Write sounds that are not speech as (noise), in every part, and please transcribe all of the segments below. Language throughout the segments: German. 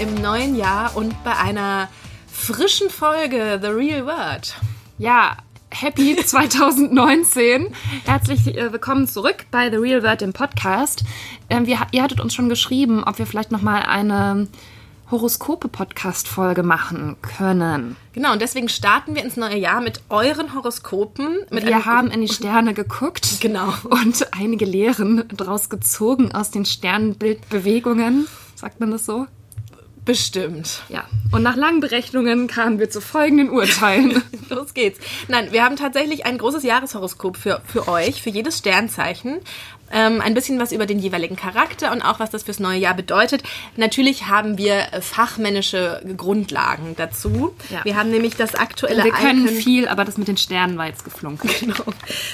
im neuen Jahr und bei einer frischen Folge The Real Word. Ja, happy (laughs) 2019. Herzlich äh, willkommen zurück bei The Real Word, dem Podcast. Ähm, wir, ihr hattet uns schon geschrieben, ob wir vielleicht nochmal eine Horoskope-Podcast-Folge machen können. Genau, und deswegen starten wir ins neue Jahr mit euren Horoskopen. Mit wir haben in die Sterne geguckt. (laughs) Genau. Und einige Lehren daraus gezogen aus den Sternbildbewegungen. Sagt man das so? Bestimmt. Ja. Und nach langen Berechnungen kamen wir zu folgenden Urteilen. (laughs) Los geht's. Nein, wir haben tatsächlich ein großes Jahreshoroskop für, für euch, für jedes Sternzeichen. Ähm, ein bisschen was über den jeweiligen Charakter und auch was das fürs neue Jahr bedeutet. Natürlich haben wir äh, fachmännische Grundlagen dazu. Ja. Wir haben nämlich das aktuelle wir können Icon- viel, aber das mit den Sternen war jetzt geflunken. (laughs) Genau.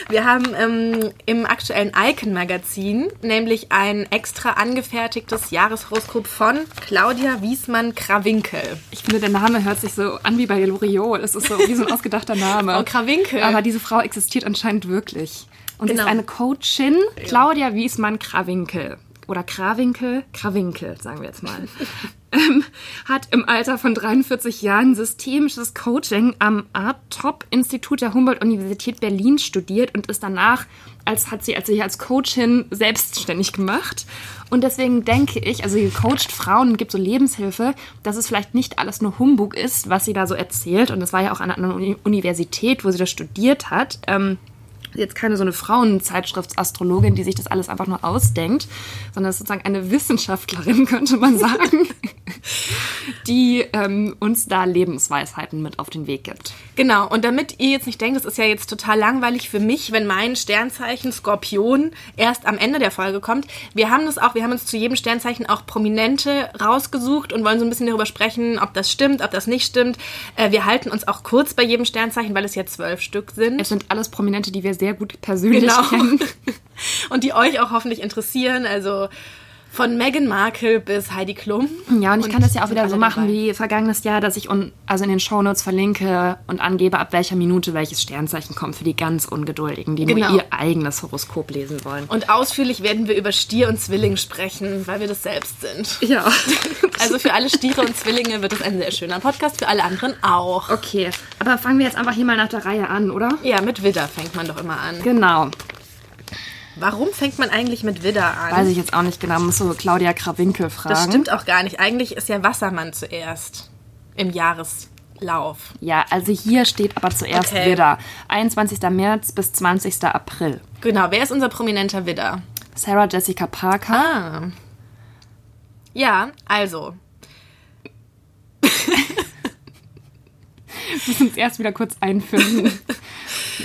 Wir haben ähm, im aktuellen Icon-Magazin nämlich ein extra angefertigtes Jahreshoroskop von Claudia Wiesmann-Krawinkel. Ich finde, der Name hört sich so an wie bei Loriot. Es ist so wie so ein (laughs) ausgedachter Name. Oh, Krawinkel. Aber diese Frau existiert anscheinend wirklich. Und Genau. ist eine Coachin, Claudia Wiesmann-Krawinkel. Oder Krawinkel, Krawinkel, sagen wir jetzt mal. (laughs) ähm, hat im Alter von 43 Jahren systemisches Coaching am Art-Top-Institut der Humboldt-Universität Berlin studiert und ist danach, als hat sie, als sie als Coachin selbstständig gemacht. Und deswegen denke ich, also sie coacht Frauen und gibt so Lebenshilfe, dass es vielleicht nicht alles nur Humbug ist, was sie da so erzählt. Und das war ja auch an einer Uni Universität, wo sie das studiert hat. Ähm, jetzt keine so eine Frauenzeitschriftsastrologin, die sich das alles einfach nur ausdenkt, sondern ist sozusagen eine Wissenschaftlerin, (laughs) könnte man sagen, (laughs) die ähm, uns da Lebensweisheiten mit auf den Weg gibt. Genau, und damit ihr jetzt nicht denkt, das ist ja jetzt total langweilig für mich, wenn mein Sternzeichen Skorpion erst am Ende der Folge kommt. Wir haben das auch, wir haben uns zu jedem Sternzeichen auch Prominente rausgesucht und wollen so ein bisschen darüber sprechen, ob das stimmt, ob das nicht stimmt. Äh, wir halten uns auch kurz bei jedem Sternzeichen, weil es ja zwölf Stück sind. Es sind alles Prominente, die wir sehr gut persönlich Genau. kennen. (laughs) Und die euch auch hoffentlich interessieren. Also von Meghan Markle bis Heidi Klum. Ja, und ich Und kann das ja auch wieder so machen dabei. wie vergangenes Jahr, dass ich un also in den Shownotes verlinke und angebe, ab welcher Minute welches Sternzeichen kommt für die ganz Ungeduldigen, die Genau. nur ihr eigenes Horoskop lesen wollen. Und ausführlich werden wir über Stier und Zwilling sprechen, weil wir das selbst sind. Ja. (laughs) Also für alle Stiere und Zwillinge wird es ein sehr schöner Podcast, für alle anderen auch. Okay, aber fangen wir jetzt einfach hier mal nach der Reihe an, oder? Ja, mit Widder fängt man doch immer an. Genau. Warum fängt man eigentlich mit Widder an? Weiß ich jetzt auch nicht genau. Muss so Claudia Krawinkel fragen. das stimmt auch gar nicht. Eigentlich ist ja Wassermann zuerst im Jahreslauf. Ja, also hier steht aber zuerst Okay. Widder. 21. März bis 20. April. Genau, wer ist unser prominenter Widder? Sarah Jessica Parker. Ah. Ja, also. (laughs) Wir müssen uns erst wieder kurz einfinden (laughs)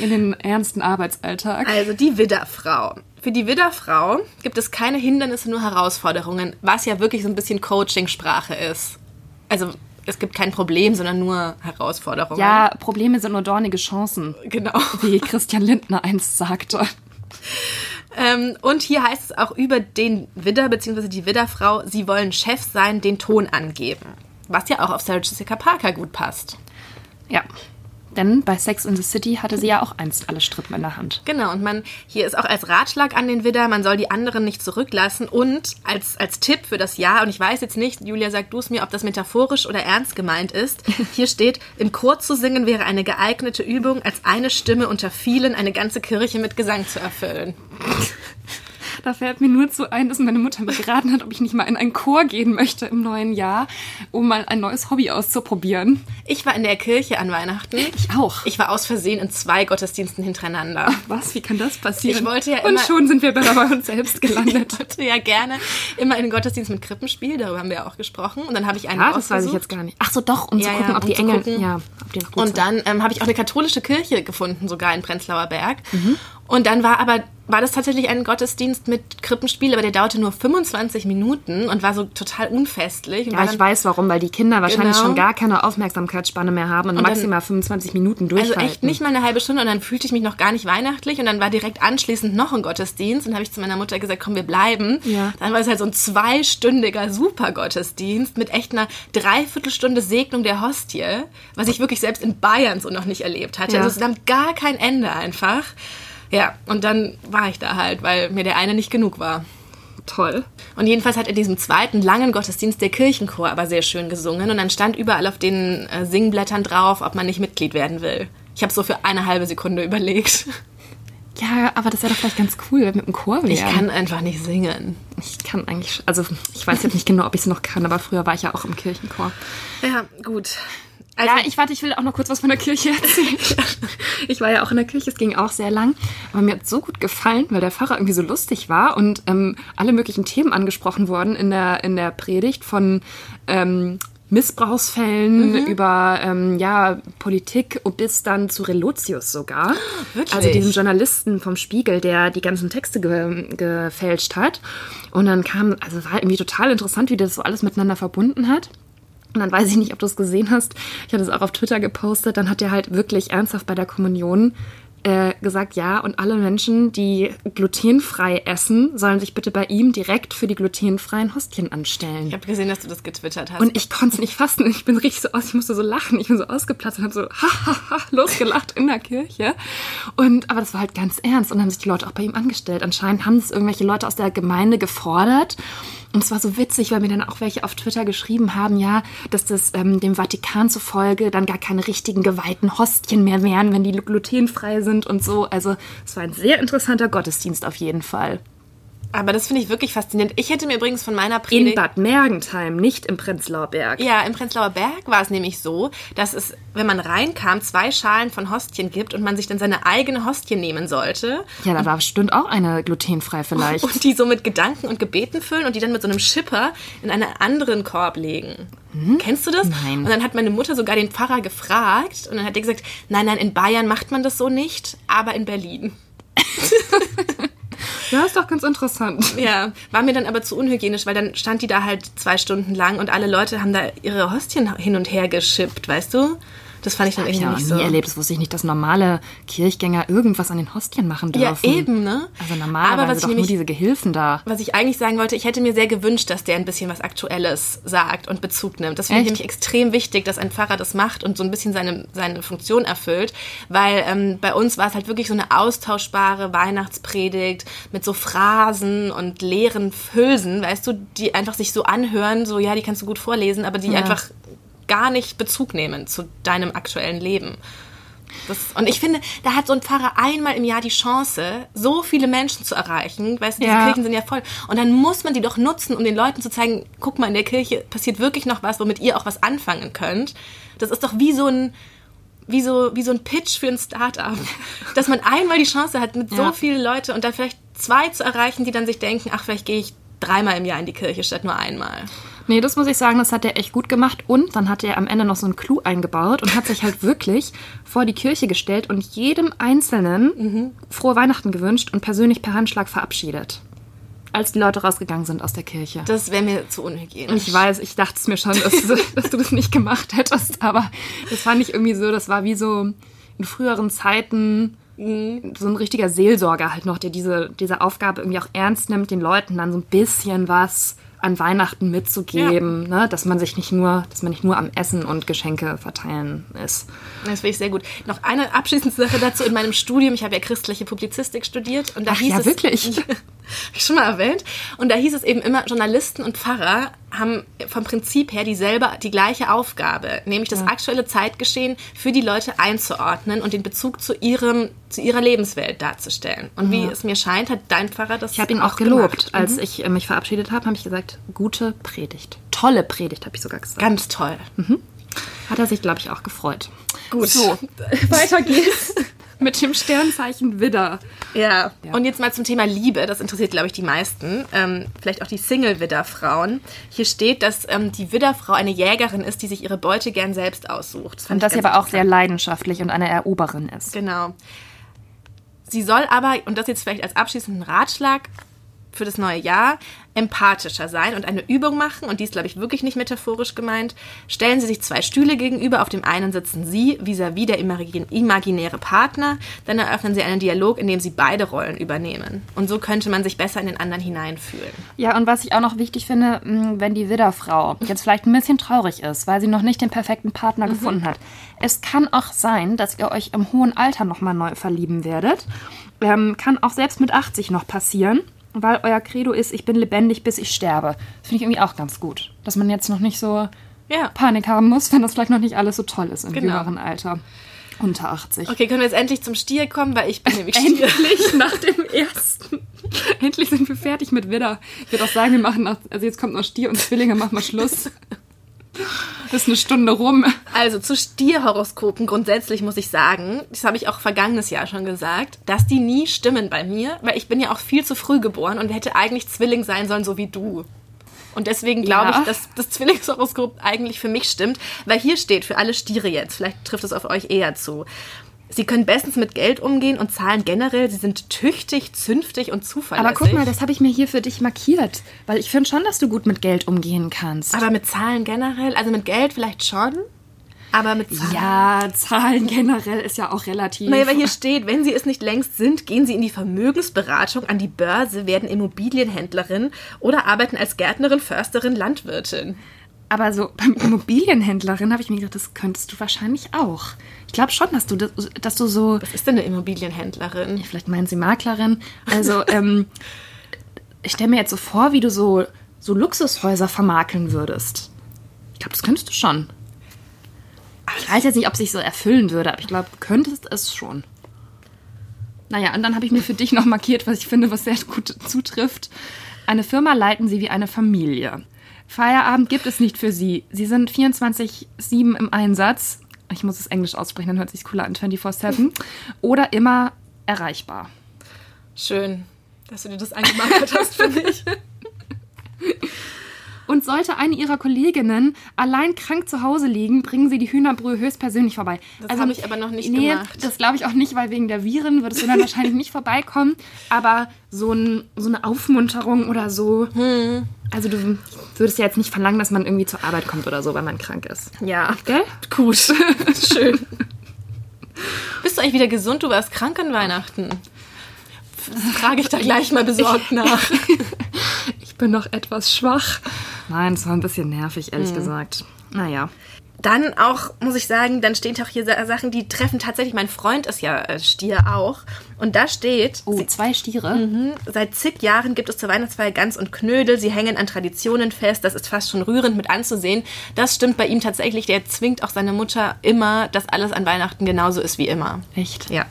in den ernsten Arbeitsalltag. Also die Widderfrau. Für die Widderfrau gibt es keine Hindernisse, nur Herausforderungen, was ja wirklich so ein bisschen Coaching-Sprache ist. Also es gibt kein Problem, sondern nur Herausforderungen. Ja, Probleme sind nur dornige Chancen, genau. wie Christian Lindner einst sagte. Ähm, und hier heißt es auch über den Widder bzw. die Widderfrau, sie wollen Chef sein, den Ton angeben. Was ja auch auf Sarah Jessica Parker gut passt. Ja. Denn bei Sex in the City hatte sie ja auch einst alle Strippen in der Hand. Genau, und man, hier ist auch als Ratschlag an den Widder, man soll die anderen nicht zurücklassen und als, als Tipp für das Jahr, und ich weiß jetzt nicht, Julia, sag du es mir, ob das metaphorisch oder ernst gemeint ist, (laughs) hier steht, im Chor zu singen wäre eine geeignete Übung, als eine Stimme unter vielen eine ganze Kirche mit Gesang zu erfüllen. (laughs) Da fällt mir nur zu ein, dass meine Mutter mich geraten hat, ob ich nicht mal in einen Chor gehen möchte im neuen Jahr, um mal ein neues Hobby auszuprobieren. Ich war in der Kirche an Weihnachten. Ich auch. Ich war aus Versehen in zwei Gottesdiensten hintereinander. Was? Wie kann das passieren? Ich wollte ja Und immer- schon sind wir bei bei uns selbst (laughs) gelandet. Ich wollte ja gerne immer in den Gottesdienst mit Krippenspiel, darüber haben wir ja auch gesprochen. Und dann habe ich einen Ah, das weiß ich jetzt gar nicht. Ach so, doch, um Ja, zu gucken, ja, ob um die Engel. Ja, ob die noch gut Und sind. dann ähm, habe ich auch eine katholische Kirche gefunden, sogar in Prenzlauer Berg. Und dann war aber war das tatsächlich ein Gottesdienst mit Krippenspiel, aber der dauerte nur 25 Minuten und war so total unfestlich. Und Ja, ich dann, weiß warum, weil die Kinder wahrscheinlich Genau. schon gar keine Aufmerksamkeitsspanne mehr haben und, dann- maximal 25 Minuten Also durchhalten. echt nicht mal eine halbe Stunde und dann fühlte ich mich noch gar nicht weihnachtlich und dann war direkt anschließend noch ein Gottesdienst und habe ich zu meiner Mutter gesagt, komm, wir bleiben. Ja. Dann war es halt so ein zweistündiger Supergottesdienst mit echt einer Dreiviertelstunde Segnung der Hostie, was ich wirklich selbst in Bayern so noch nicht erlebt hatte. Ja. Also es nahm gar kein Ende einfach. Ja, und dann war ich da halt, weil mir der eine nicht genug war. toll. Und jedenfalls hat in diesem zweiten langen Gottesdienst der Kirchenchor aber sehr schön gesungen und dann stand überall auf den äh, Singblättern drauf, ob man nicht Mitglied werden will. Ich habe so für eine halbe Sekunde überlegt. (laughs) Ja, aber das wäre doch vielleicht ganz cool mit dem Chor wäre. Ich kann einfach nicht singen. Ich kann eigentlich, also ich weiß jetzt nicht genau, ob ich es noch kann, aber früher war ich ja auch im Kirchenchor. Ja, gut. Also, ja, ich warte, ich will auch noch kurz was von der Kirche erzählen. (laughs) ich war ja auch in der Kirche, es ging auch sehr lang. Aber mir hat so gut gefallen, weil der Pfarrer irgendwie so lustig war und ähm, alle möglichen Themen angesprochen wurden in der, in der Predigt von ähm, Missbrauchsfällen mhm. über ähm, ja, Politik bis dann zu Relotius sogar. (gasps) Wirklich? Also diesem Journalisten vom Spiegel, der die ganzen Texte ge gefälscht hat. Und dann kam, also war irgendwie total interessant, wie das so alles miteinander verbunden hat. Und dann weiß ich nicht, ob du es gesehen hast. Ich hatte es auch auf Twitter gepostet. Dann hat er halt wirklich ernsthaft bei der Kommunion äh, gesagt, ja, und alle Menschen, die glutenfrei essen, sollen sich bitte bei ihm direkt für die glutenfreien Hostien anstellen. Ich habe gesehen, dass du das getwittert hast. Und ich konnte es nicht fassen. Ich bin richtig so aus, ich musste so lachen. Ich bin so ausgeplatzt und habe so (laughs) ha, losgelacht in der Kirche. Und aber das war halt ganz ernst und dann haben sich die Leute auch bei ihm angestellt. Anscheinend haben es irgendwelche Leute aus der Gemeinde gefordert und es war so witzig, weil mir dann auch welche auf Twitter geschrieben haben, ja, dass das ähm, dem Vatikan zufolge dann gar keine richtigen geweihten Hostien mehr wären, wenn die glutenfrei sind und so. Also es war ein sehr interessanter Gottesdienst auf jeden Fall. Aber das finde ich wirklich faszinierend. Ich hätte mir übrigens von meiner Predigt... In Bad Mergentheim, nicht im Prenzlauer Berg. Ja, im Prenzlauer Berg war es nämlich so, dass es, wenn man reinkam, zwei Schalen von Hostien gibt und man sich dann seine eigene Hostie nehmen sollte. Ja, da war bestimmt auch eine glutenfrei vielleicht. Und die so mit Gedanken und Gebeten füllen und die dann mit so einem Schipper in einen anderen Korb legen. Hm? Kennst du das? Nein. Und dann hat meine Mutter sogar den Pfarrer gefragt und dann hat er gesagt, nein, nein, in Bayern macht man das so nicht, aber in Berlin. (laughs) Ja, ist doch ganz interessant. Ja, war mir dann aber zu unhygienisch, weil dann stand die da halt zwei Stunden lang und alle Leute haben da ihre Hostien hin und her geschippt, weißt du? Das fand ich dann irgendwie ich nicht so. nie erlebt. Das wusste ich nicht, dass normale Kirchgänger irgendwas an den Hostien machen dürfen. Ja, eben, ne? Also normalerweise Aber was doch nämlich, nur diese Gehilfen da. Was ich eigentlich sagen wollte, ich hätte mir sehr gewünscht, dass der ein bisschen was Aktuelles sagt und Bezug nimmt. Das finde ich nämlich extrem wichtig, dass ein Pfarrer das macht und so ein bisschen seine, seine Funktion erfüllt. Weil ähm, bei uns war es halt wirklich so eine austauschbare Weihnachtspredigt mit so Phrasen und leeren Hülsen, weißt du, die einfach sich so anhören, so ja, die kannst du gut vorlesen, aber die ja. einfach gar nicht Bezug nehmen zu deinem aktuellen Leben. Das, und ich finde, da hat so ein Pfarrer einmal im Jahr die Chance, so viele Menschen zu erreichen. Weißt du, diese ja. Kirchen sind ja voll. Und dann muss man die doch nutzen, um den Leuten zu zeigen, guck mal, in der Kirche passiert wirklich noch was, womit ihr auch was anfangen könnt. Das ist doch wie so ein, wie so, wie so ein Pitch für ein Startup. (laughs) Dass man einmal die Chance hat, mit ja. so vielen Leuten und dann vielleicht zwei zu erreichen, die dann sich denken, ach, vielleicht gehe ich dreimal im Jahr in die Kirche statt nur einmal. Nee, das muss ich sagen, das hat er echt gut gemacht. Und dann hat er am Ende noch so einen Clou eingebaut und hat sich halt wirklich vor die Kirche gestellt und jedem Einzelnen mhm. frohe Weihnachten gewünscht und persönlich per Handschlag verabschiedet. Als die Leute rausgegangen sind aus der Kirche. Das wäre mir zu unhygienisch. Ich weiß, ich dachte es mir schon, dass du, (laughs) dass du das nicht gemacht hättest, aber das fand ich irgendwie so, das war wie so in früheren Zeiten mhm. so ein richtiger Seelsorger halt noch, der diese, diese Aufgabe irgendwie auch ernst nimmt, den Leuten dann so ein bisschen was an Weihnachten mitzugeben, ja. ne? dass man sich nicht nur, dass man nicht nur am Essen und Geschenke verteilen ist. Das finde ich sehr gut. Noch eine abschließende Sache dazu in meinem Studium. Ich habe ja christliche Publizistik studiert und da Ach, hieß ja, es wirklich. (laughs) ich schon mal erwähnt. Und da hieß es eben immer, Journalisten und Pfarrer haben vom Prinzip her dieselbe, die gleiche Aufgabe, nämlich das ja. aktuelle Zeitgeschehen für die Leute einzuordnen und den Bezug zu ihrem, zu ihrer Lebenswelt darzustellen. Und ja. wie es mir scheint, hat dein Pfarrer das Ich habe ihn auch, gelobt. Gemacht. Als mhm. ich äh, mich verabschiedet habe, habe ich gesagt, gute Predigt. Tolle Predigt, habe ich sogar gesagt. Ganz toll. Mhm. Hat er sich, glaube ich, auch gefreut. Gut. So, (laughs) weiter geht's. (laughs) Mit dem Sternzeichen Widder. Ja. ja. Und jetzt mal zum Thema Liebe. Das interessiert, glaube ich, die meisten. Ähm, vielleicht auch die Single-Widder-Frauen. Hier steht, dass ähm, die Widderfrau eine Jägerin ist, die sich ihre Beute gern selbst aussucht. Das und dass sie aber auch sehr leidenschaftlich und eine Eroberin ist. Genau. Sie soll aber, und das jetzt vielleicht als abschließenden Ratschlag, für das neue Jahr empathischer sein und eine Übung machen, und die ist, glaube ich, wirklich nicht metaphorisch gemeint. Stellen Sie sich zwei Stühle gegenüber, auf dem einen sitzen Sie vis-à-vis -vis der imaginäre Partner, dann eröffnen Sie einen Dialog, in dem Sie beide Rollen übernehmen. Und so könnte man sich besser in den anderen hineinfühlen. Ja, und was ich auch noch wichtig finde, wenn die Widderfrau jetzt vielleicht ein bisschen traurig ist, weil sie noch nicht den perfekten Partner mhm. gefunden hat. Es kann auch sein, dass ihr euch im hohen Alter nochmal neu verlieben werdet. Ähm, kann auch selbst mit 80 noch passieren weil euer Credo ist, ich bin lebendig, bis ich sterbe. Das finde ich irgendwie auch ganz gut. Dass man jetzt noch nicht so Ja. Panik haben muss, wenn das vielleicht noch nicht alles so toll ist im Genau. jüngeren Alter. Unter 80. Okay, können wir jetzt endlich zum Stier kommen, weil ich bin (laughs) nämlich Stier. Endlich nach dem ersten. Endlich sind wir fertig mit Widder. Ich würde auch sagen, wir machen nach, also jetzt kommt noch Stier und Zwillinge, machen wir Schluss. (laughs) Ist eine Stunde rum. Also zu Stierhoroskopen grundsätzlich muss ich sagen, das habe ich auch vergangenes Jahr schon gesagt, dass die nie stimmen bei mir, weil ich bin ja auch viel zu früh geboren und hätte eigentlich Zwilling sein sollen, so wie du. Und deswegen glaube Ja. ich, dass das Zwillingshoroskop eigentlich für mich stimmt, weil hier steht für alle Stiere jetzt, vielleicht trifft es auf euch eher zu. Sie können bestens mit Geld umgehen und zahlen generell. Sie sind tüchtig, zünftig und zuverlässig. Aber guck mal, das habe ich mir hier für dich markiert. Weil ich finde schon, dass du gut mit Geld umgehen kannst. Aber mit Zahlen generell, also mit Geld vielleicht schon, aber mit Zahlen. ja, Zahlen generell ist ja auch relativ. Naja, weil hier steht, wenn Sie es nicht längst sind, gehen Sie in die Vermögensberatung, an die Börse, werden Immobilienhändlerin oder arbeiten als Gärtnerin, Försterin, Landwirtin. Aber so beim Immobilienhändlerin habe ich mir gedacht, das könntest du wahrscheinlich auch. Ich glaube schon, dass du, das, dass du so, Was ist denn eine Immobilienhändlerin? vielleicht meinen sie Maklerin, also (laughs) ähm, ich stelle mir jetzt so vor, wie du so, so Luxushäuser vermakeln würdest. Ich glaube, das könntest du schon. Ich weiß jetzt nicht, ob sich so erfüllen würde, aber ich glaube, du könntest es schon. Naja, und dann habe ich mir für dich noch markiert, was ich finde, was sehr gut zutrifft. Eine Firma leiten sie wie eine Familie. Feierabend gibt es nicht für sie. Sie sind 24-7 im Einsatz. Ich muss es Englisch aussprechen, dann hört sich cooler an, 24-7. Oder immer erreichbar. Schön, dass du dir das angemarkert hast für mich. Sollte eine ihrer Kolleginnen allein krank zu Hause liegen, bringen sie die Hühnerbrühe höchstpersönlich vorbei. Das habe ich aber noch nicht nee, gemacht. Das glaube ich auch nicht, weil wegen der Viren würdest du dann wahrscheinlich nicht vorbeikommen. Aber so, ein, so eine Aufmunterung oder so. Hm. Also du würdest ja jetzt nicht verlangen, dass man irgendwie zur Arbeit kommt oder so, weil man krank ist. Ja, Gell? gut. (laughs) Schön. Bist du eigentlich wieder gesund? Du warst krank an Weihnachten. Das frage ich da gleich mal besorgt (laughs) nach. Ich bin noch etwas schwach. Nein, es war ein bisschen nervig, ehrlich gesagt. Naja. Dann auch, muss ich sagen, dann stehen auch hier Sa- Sachen, die treffen tatsächlich, mein Freund ist ja äh, Stier auch. Und da steht, Oh, zwei Stiere. Mhm. Seit zig Jahren gibt es zur Weihnachtsfeier Gans und Knödel. Sie hängen an Traditionen fest. Das ist fast schon rührend mit anzusehen. Das stimmt bei ihm tatsächlich. Der zwingt auch seine Mutter immer, dass alles an Weihnachten genauso ist wie immer. Echt? Ja.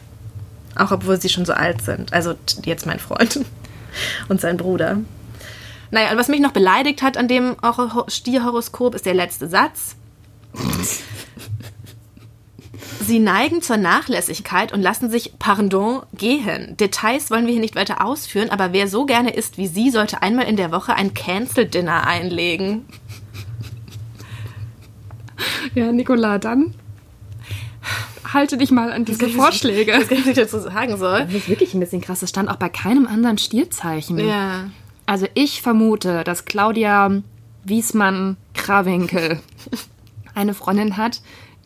Auch obwohl sie schon so alt sind. Also jetzt mein Freund (laughs) und sein Bruder. Naja, und was mich noch beleidigt hat an dem Horo- Stierhoroskop ist der letzte Satz. Sie neigen zur Nachlässigkeit und lassen sich, pardon, gehen. Details wollen wir hier nicht weiter ausführen, aber wer so gerne isst wie Sie, sollte einmal in der Woche ein Cancel-Dinner einlegen. Ja, Nicola, dann halte dich mal an diese Vorschläge. Was ich dazu sagen soll. Das ist wirklich ein bisschen krass. Das stand auch bei keinem anderen Stierzeichen. Ja. Also ich vermute, dass Claudia Wiesmann-Krawinkel (laughs) eine Freundin hat,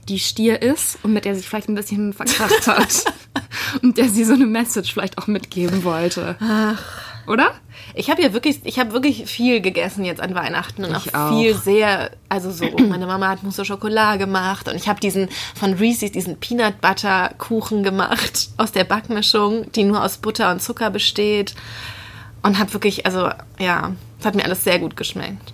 die Stier ist und mit der sich vielleicht ein bisschen verkracht hat. (laughs) und der sie so eine Message vielleicht auch mitgeben wollte. Oder? Ich habe ja wirklich, ich habe wirklich viel gegessen jetzt an Weihnachten und auch, auch. viel sehr, also so, meine Mama hat Mousse au Chocolat gemacht und ich habe diesen von Reese's diesen Peanut Butter Kuchen gemacht aus der Backmischung, die nur aus Butter und Zucker besteht und habe wirklich, also ja, es hat mir alles sehr gut geschmeckt.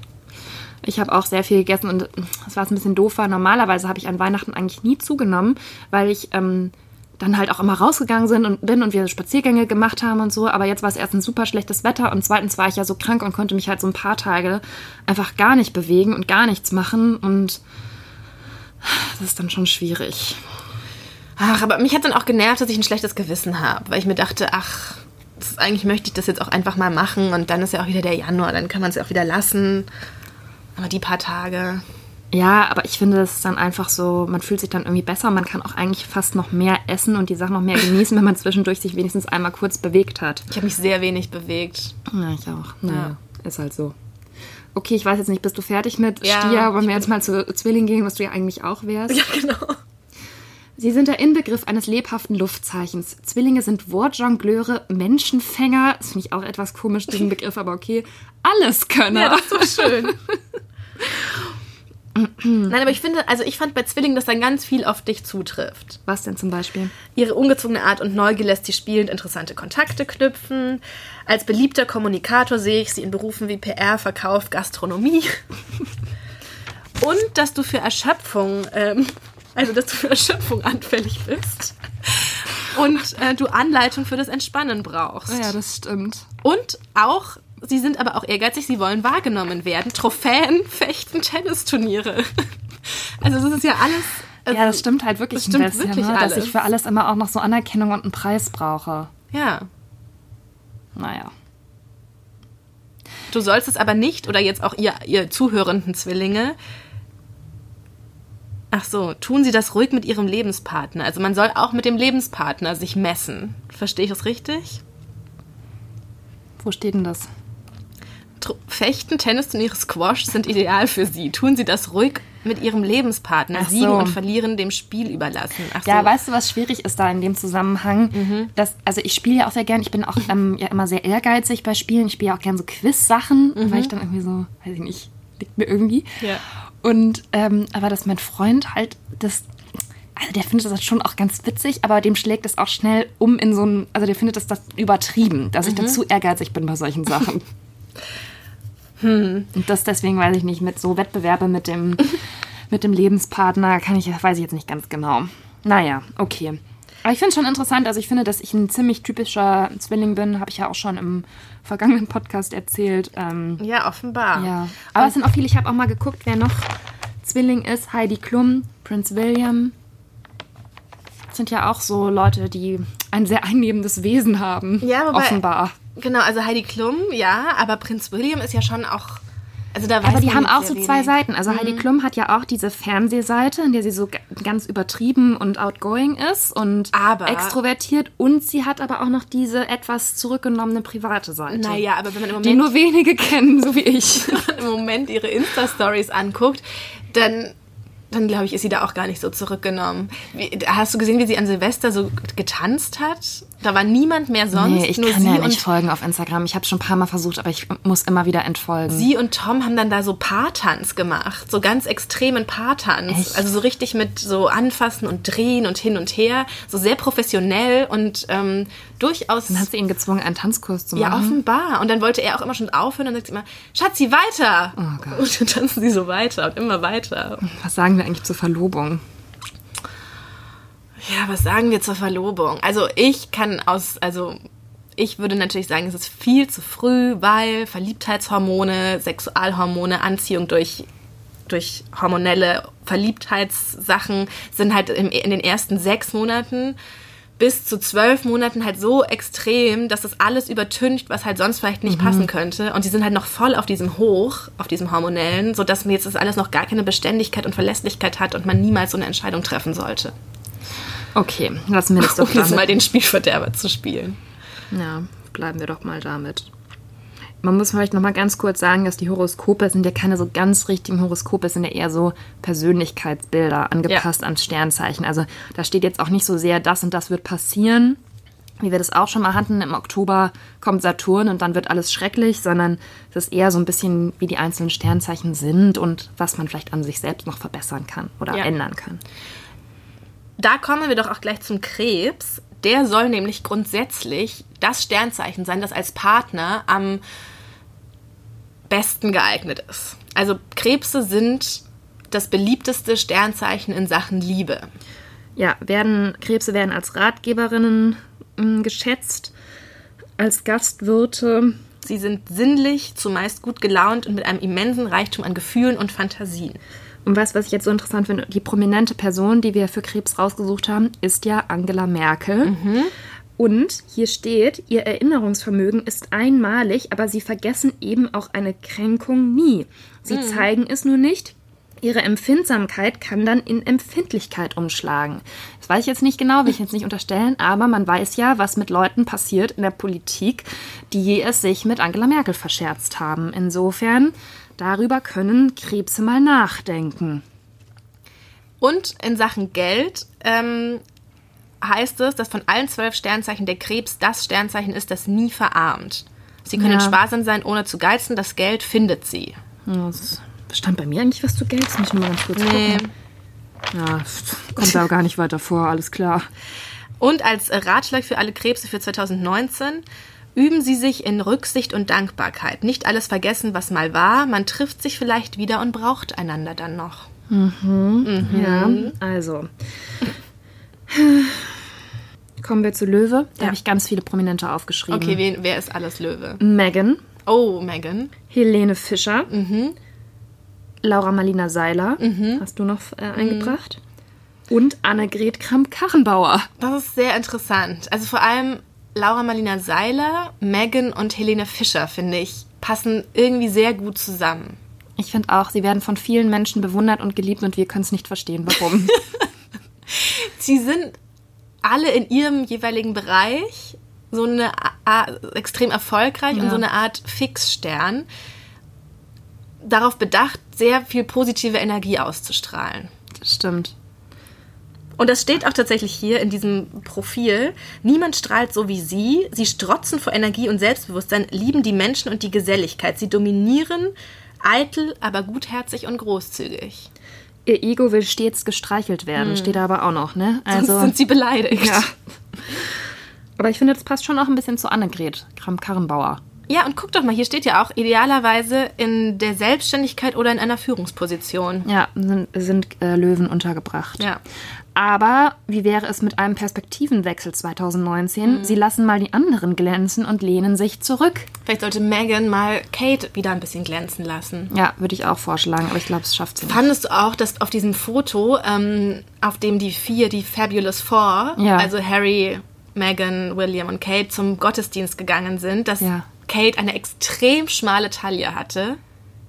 Ich habe auch sehr viel gegessen und das war ein bisschen doof. War. Normalerweise habe ich an Weihnachten eigentlich nie zugenommen, weil ich ähm, dann halt auch immer rausgegangen sind und bin und wir Spaziergänge gemacht haben und so. Aber jetzt war es erstens super schlechtes Wetter und zweitens war ich ja so krank und konnte mich halt so ein paar Tage einfach gar nicht bewegen und gar nichts machen und das ist dann schon schwierig. Ach, aber mich hat dann auch genervt, dass ich ein schlechtes Gewissen habe, weil ich mir dachte, ach, ist, eigentlich möchte ich das jetzt auch einfach mal machen und dann ist ja auch wieder der Januar, dann kann man es ja auch wieder lassen. Aber die paar Tage. Ja, aber ich finde, es ist dann einfach so, man fühlt sich dann irgendwie besser. Man kann auch eigentlich fast noch mehr essen und die Sachen noch mehr genießen, wenn man zwischendurch sich wenigstens einmal kurz bewegt hat. Ich habe mich sehr wenig bewegt. Ja, ich auch. Naja, ist halt so. Okay, ich weiß jetzt nicht, bist du fertig mit Ja, Stier? Wollen wir jetzt mal zu Zwilling gehen, was du ja eigentlich auch wärst? Ja, genau. Sie sind der Inbegriff eines lebhaften Luftzeichens. Zwillinge sind Wortjongleure, Menschenfänger. Das finde ich auch etwas komisch, diesen Begriff, aber okay. Alles Könner. Ja, das ist so schön. (clears throat) Nein, aber ich finde, also ich fand bei Zwillingen, dass dann ganz viel auf dich zutrifft. Was denn zum Beispiel? Ihre ungezwungene Art und Neugier lässt sie spielend interessante Kontakte knüpfen. Als beliebter Kommunikator sehe ich sie in Berufen wie PR, Verkauf, Gastronomie. (laughs) und dass du für Erschöpfung, ähm, also dass du für Erschöpfung anfällig bist. Und äh, du Anleitung für das Entspannen brauchst. Ja, das stimmt. Und auch, sie sind aber auch ehrgeizig, sie wollen wahrgenommen werden. Trophäen, (laughs) Fechten, Tennisturniere. Also das ist ja alles. Also, Ja, das stimmt halt wirklich das stimmt ein bisschen, wirklich ne? dass ich für alles immer auch noch so Anerkennung und einen Preis brauche. Ja. Naja. Du sollst es aber nicht, oder jetzt auch ihr, ihr zuhörenden Zwillinge, ach so, tun sie das ruhig mit ihrem Lebenspartner. Also man soll auch mit dem Lebenspartner sich messen. Verstehe ich das richtig? Wo steht denn das? Fechten, Tennisturniere, Squash sind ideal für sie. Tun sie das ruhig mit ihrem Lebenspartner. So. Siegen und verlieren dem Spiel überlassen. Ach so. Ja, weißt du, was schwierig ist da in dem Zusammenhang? Mhm. Dass, also ich spiele ja auch sehr gern, ich bin auch ähm, ja immer sehr ehrgeizig bei Spielen. Ich spiele ja auch gern so Quiz-Sachen, weil ich dann irgendwie so, weiß ich nicht, liegt mir irgendwie. Mhm. Ja. Und ähm, aber dass mein Freund halt das. Also der findet das schon auch ganz witzig, aber dem schlägt es auch schnell um in so ein, also der findet das, das übertrieben, dass ich Mhm. dann zu ehrgeizig bin bei solchen Sachen. (laughs) Hm. Und das deswegen, weiß ich nicht, mit so Wettbewerbe mit dem, (laughs) mit dem Lebenspartner kann ich, weiß ich jetzt nicht ganz genau. Naja, okay. Aber ich finde es schon interessant, also ich finde, dass ich ein ziemlich typischer Zwilling bin, habe ich ja auch schon im vergangenen Podcast erzählt. Ähm, Ja, offenbar. ja. Aber es sind auch viele, ich habe auch mal geguckt, wer noch Zwilling ist. Heidi Klum, Prince William. Das sind ja auch so Leute, die ein sehr einnehmendes Wesen haben. Ja, wobei- offenbar. Genau, also Heidi Klum, ja, aber Prinz William ist ja schon auch. Also da Aber die haben auch so wenig. zwei Seiten. Also Heidi Klum hat ja auch diese Fernsehseite, in der sie so ganz übertrieben und outgoing ist und Aber- extrovertiert. Und sie hat aber auch noch diese etwas zurückgenommene private Seite. Naja, aber wenn man im Die Moment, nur wenige (laughs) kennen, so wie ich. (laughs) im Moment ihre Insta-Stories anguckt, dann, dann glaube ich, ist sie da auch gar nicht so zurückgenommen. Wie, hast du gesehen, wie sie an Silvester so getanzt hat? Da war niemand mehr sonst, nee, ich nur kann sie ja nicht folgen auf Instagram. Ich habe schon ein paar Mal versucht, aber ich muss immer wieder entfolgen. Sie und Tom haben dann da so Paartanz gemacht, so ganz extremen Paartanz. Echt? Also so richtig mit so Anfassen und Drehen und hin und her, so sehr professionell und ähm, durchaus. Dann hat sie ihn gezwungen, einen Tanzkurs zu Ja, machen. offenbar. Und dann wollte er auch immer schon aufhören und sagt sie immer, Schatzi, weiter! Oh Gott. (laughs) Und dann tanzen sie so weiter und immer weiter. Was sagen wir eigentlich zur Verlobung? Ja, was sagen wir zur Verlobung? Also ich kann aus, also ich würde natürlich sagen, es ist viel zu früh, weil Verliebtheitshormone, Sexualhormone, Anziehung durch, durch hormonelle Verliebtheitssachen sind halt in den ersten sechs Monaten bis zu zwölf Monaten halt so extrem, dass das alles übertüncht, was halt sonst vielleicht nicht passen könnte. Und die sind halt noch voll auf diesem Hoch, auf diesem hormonellen, sodass mir jetzt das alles noch gar keine Beständigkeit und Verlässlichkeit hat und man niemals so eine Entscheidung treffen sollte. Okay, lassen wir das doch (laughs) Um jetzt damit. mal den Spielverderber zu spielen. Ja, bleiben wir doch mal damit. Man muss vielleicht noch mal ganz kurz sagen, dass die Horoskope sind ja keine so ganz richtigen Horoskope, es sind ja eher so Persönlichkeitsbilder angepasst ans Sternzeichen. Also da steht jetzt auch nicht so sehr, das und das wird passieren, wie wir das auch schon mal hatten. Im Oktober kommt Saturn und dann wird alles schrecklich, sondern es ist eher so ein bisschen, wie die einzelnen Sternzeichen sind und was man vielleicht an sich selbst noch verbessern kann oder Ja. ändern kann. Da kommen wir doch auch gleich zum Krebs. Der soll nämlich grundsätzlich das Sternzeichen sein, das als Partner am besten geeignet ist. Also Krebse sind das beliebteste Sternzeichen in Sachen Liebe. Ja, werden, Krebse werden als Ratgeberinnen ähm, geschätzt, als Gastwirte. Sie sind sinnlich, zumeist gut gelaunt und mit einem immensen Reichtum an Gefühlen und Fantasien. Und was, was ich jetzt so interessant finde, die prominente Person, die wir für Krebs rausgesucht haben, ist ja Angela Merkel. Und hier steht, ihr Erinnerungsvermögen ist einmalig, aber sie vergessen eben auch eine Kränkung nie. Sie zeigen es nur nicht. Ihre Empfindsamkeit kann dann in Empfindlichkeit umschlagen. Das weiß ich jetzt nicht genau, will ich jetzt nicht unterstellen, aber man weiß ja, was mit Leuten passiert in der Politik, die es sich mit Angela Merkel verscherzt haben. Insofern, darüber können Krebse mal nachdenken. Und in Sachen Geld ähm, heißt es, dass von allen zwölf Sternzeichen der Krebs das Sternzeichen ist, das nie verarmt. Sie können Ja. sparsam sein, ohne zu geizen. Das Geld findet sie. Das Stand bei mir eigentlich was zu Geld? Das muss ich nur mal ganz kurz Nee. gucken. Ja, kommt da gar nicht weiter vor, alles klar. Und als Ratschlag für alle Krebse für 2019 üben Sie sich in Rücksicht und Dankbarkeit. Nicht alles vergessen, was mal war. Man trifft sich vielleicht wieder und braucht einander dann noch. Ja, also. Kommen wir zu Löwe. Da Ja. habe ich ganz viele Prominente aufgeschrieben. Okay, wen, wer ist alles Löwe? Megan, Oh, Megan. Helene Fischer, Laura Marlina Seiler, hast du noch äh, eingebracht? Und Annegret Kramp-Karrenbauer. Das ist sehr interessant. Also vor allem Laura Marlina Seiler, Megan und Helene Fischer, finde ich, passen irgendwie sehr gut zusammen. Ich finde auch, sie werden von vielen Menschen bewundert und geliebt und wir können es nicht verstehen, warum. (laughs) Sie sind alle in ihrem jeweiligen Bereich so eine A extrem erfolgreich und Ja. so eine Art Fixstern. Darauf bedacht, sehr viel positive Energie auszustrahlen. das stimmt. Und das steht auch tatsächlich hier in diesem Profil. Niemand strahlt so wie sie. Sie strotzen vor Energie und Selbstbewusstsein, lieben die Menschen und die Geselligkeit. Sie dominieren, eitel, aber gutherzig und großzügig. Ihr Ego will stets gestreichelt werden, steht da aber auch noch, ne? Sonst Also, sind sie beleidigt. ja. Aber ich finde, das passt schon auch ein bisschen zu Annegret Kramp-Karrenbauer. Ja, und guck doch mal, hier steht ja auch idealerweise in der Selbstständigkeit oder in einer Führungsposition. Ja, sind, sind äh, Löwen untergebracht. Ja. Aber wie wäre es mit einem Perspektivenwechsel 2019? Sie lassen mal die anderen glänzen und lehnen sich zurück. Vielleicht sollte Megan mal Kate wieder ein bisschen glänzen lassen. Ja, würde ich auch vorschlagen, aber ich glaube, es schafft sie nicht. Fandest du auch, dass auf diesem Foto, ähm, auf dem die vier, die Fabulous Four, Ja. also Harry, Meghan, William und Kate, zum Gottesdienst gegangen sind, dass Ja. Kate eine extrem schmale Taille hatte.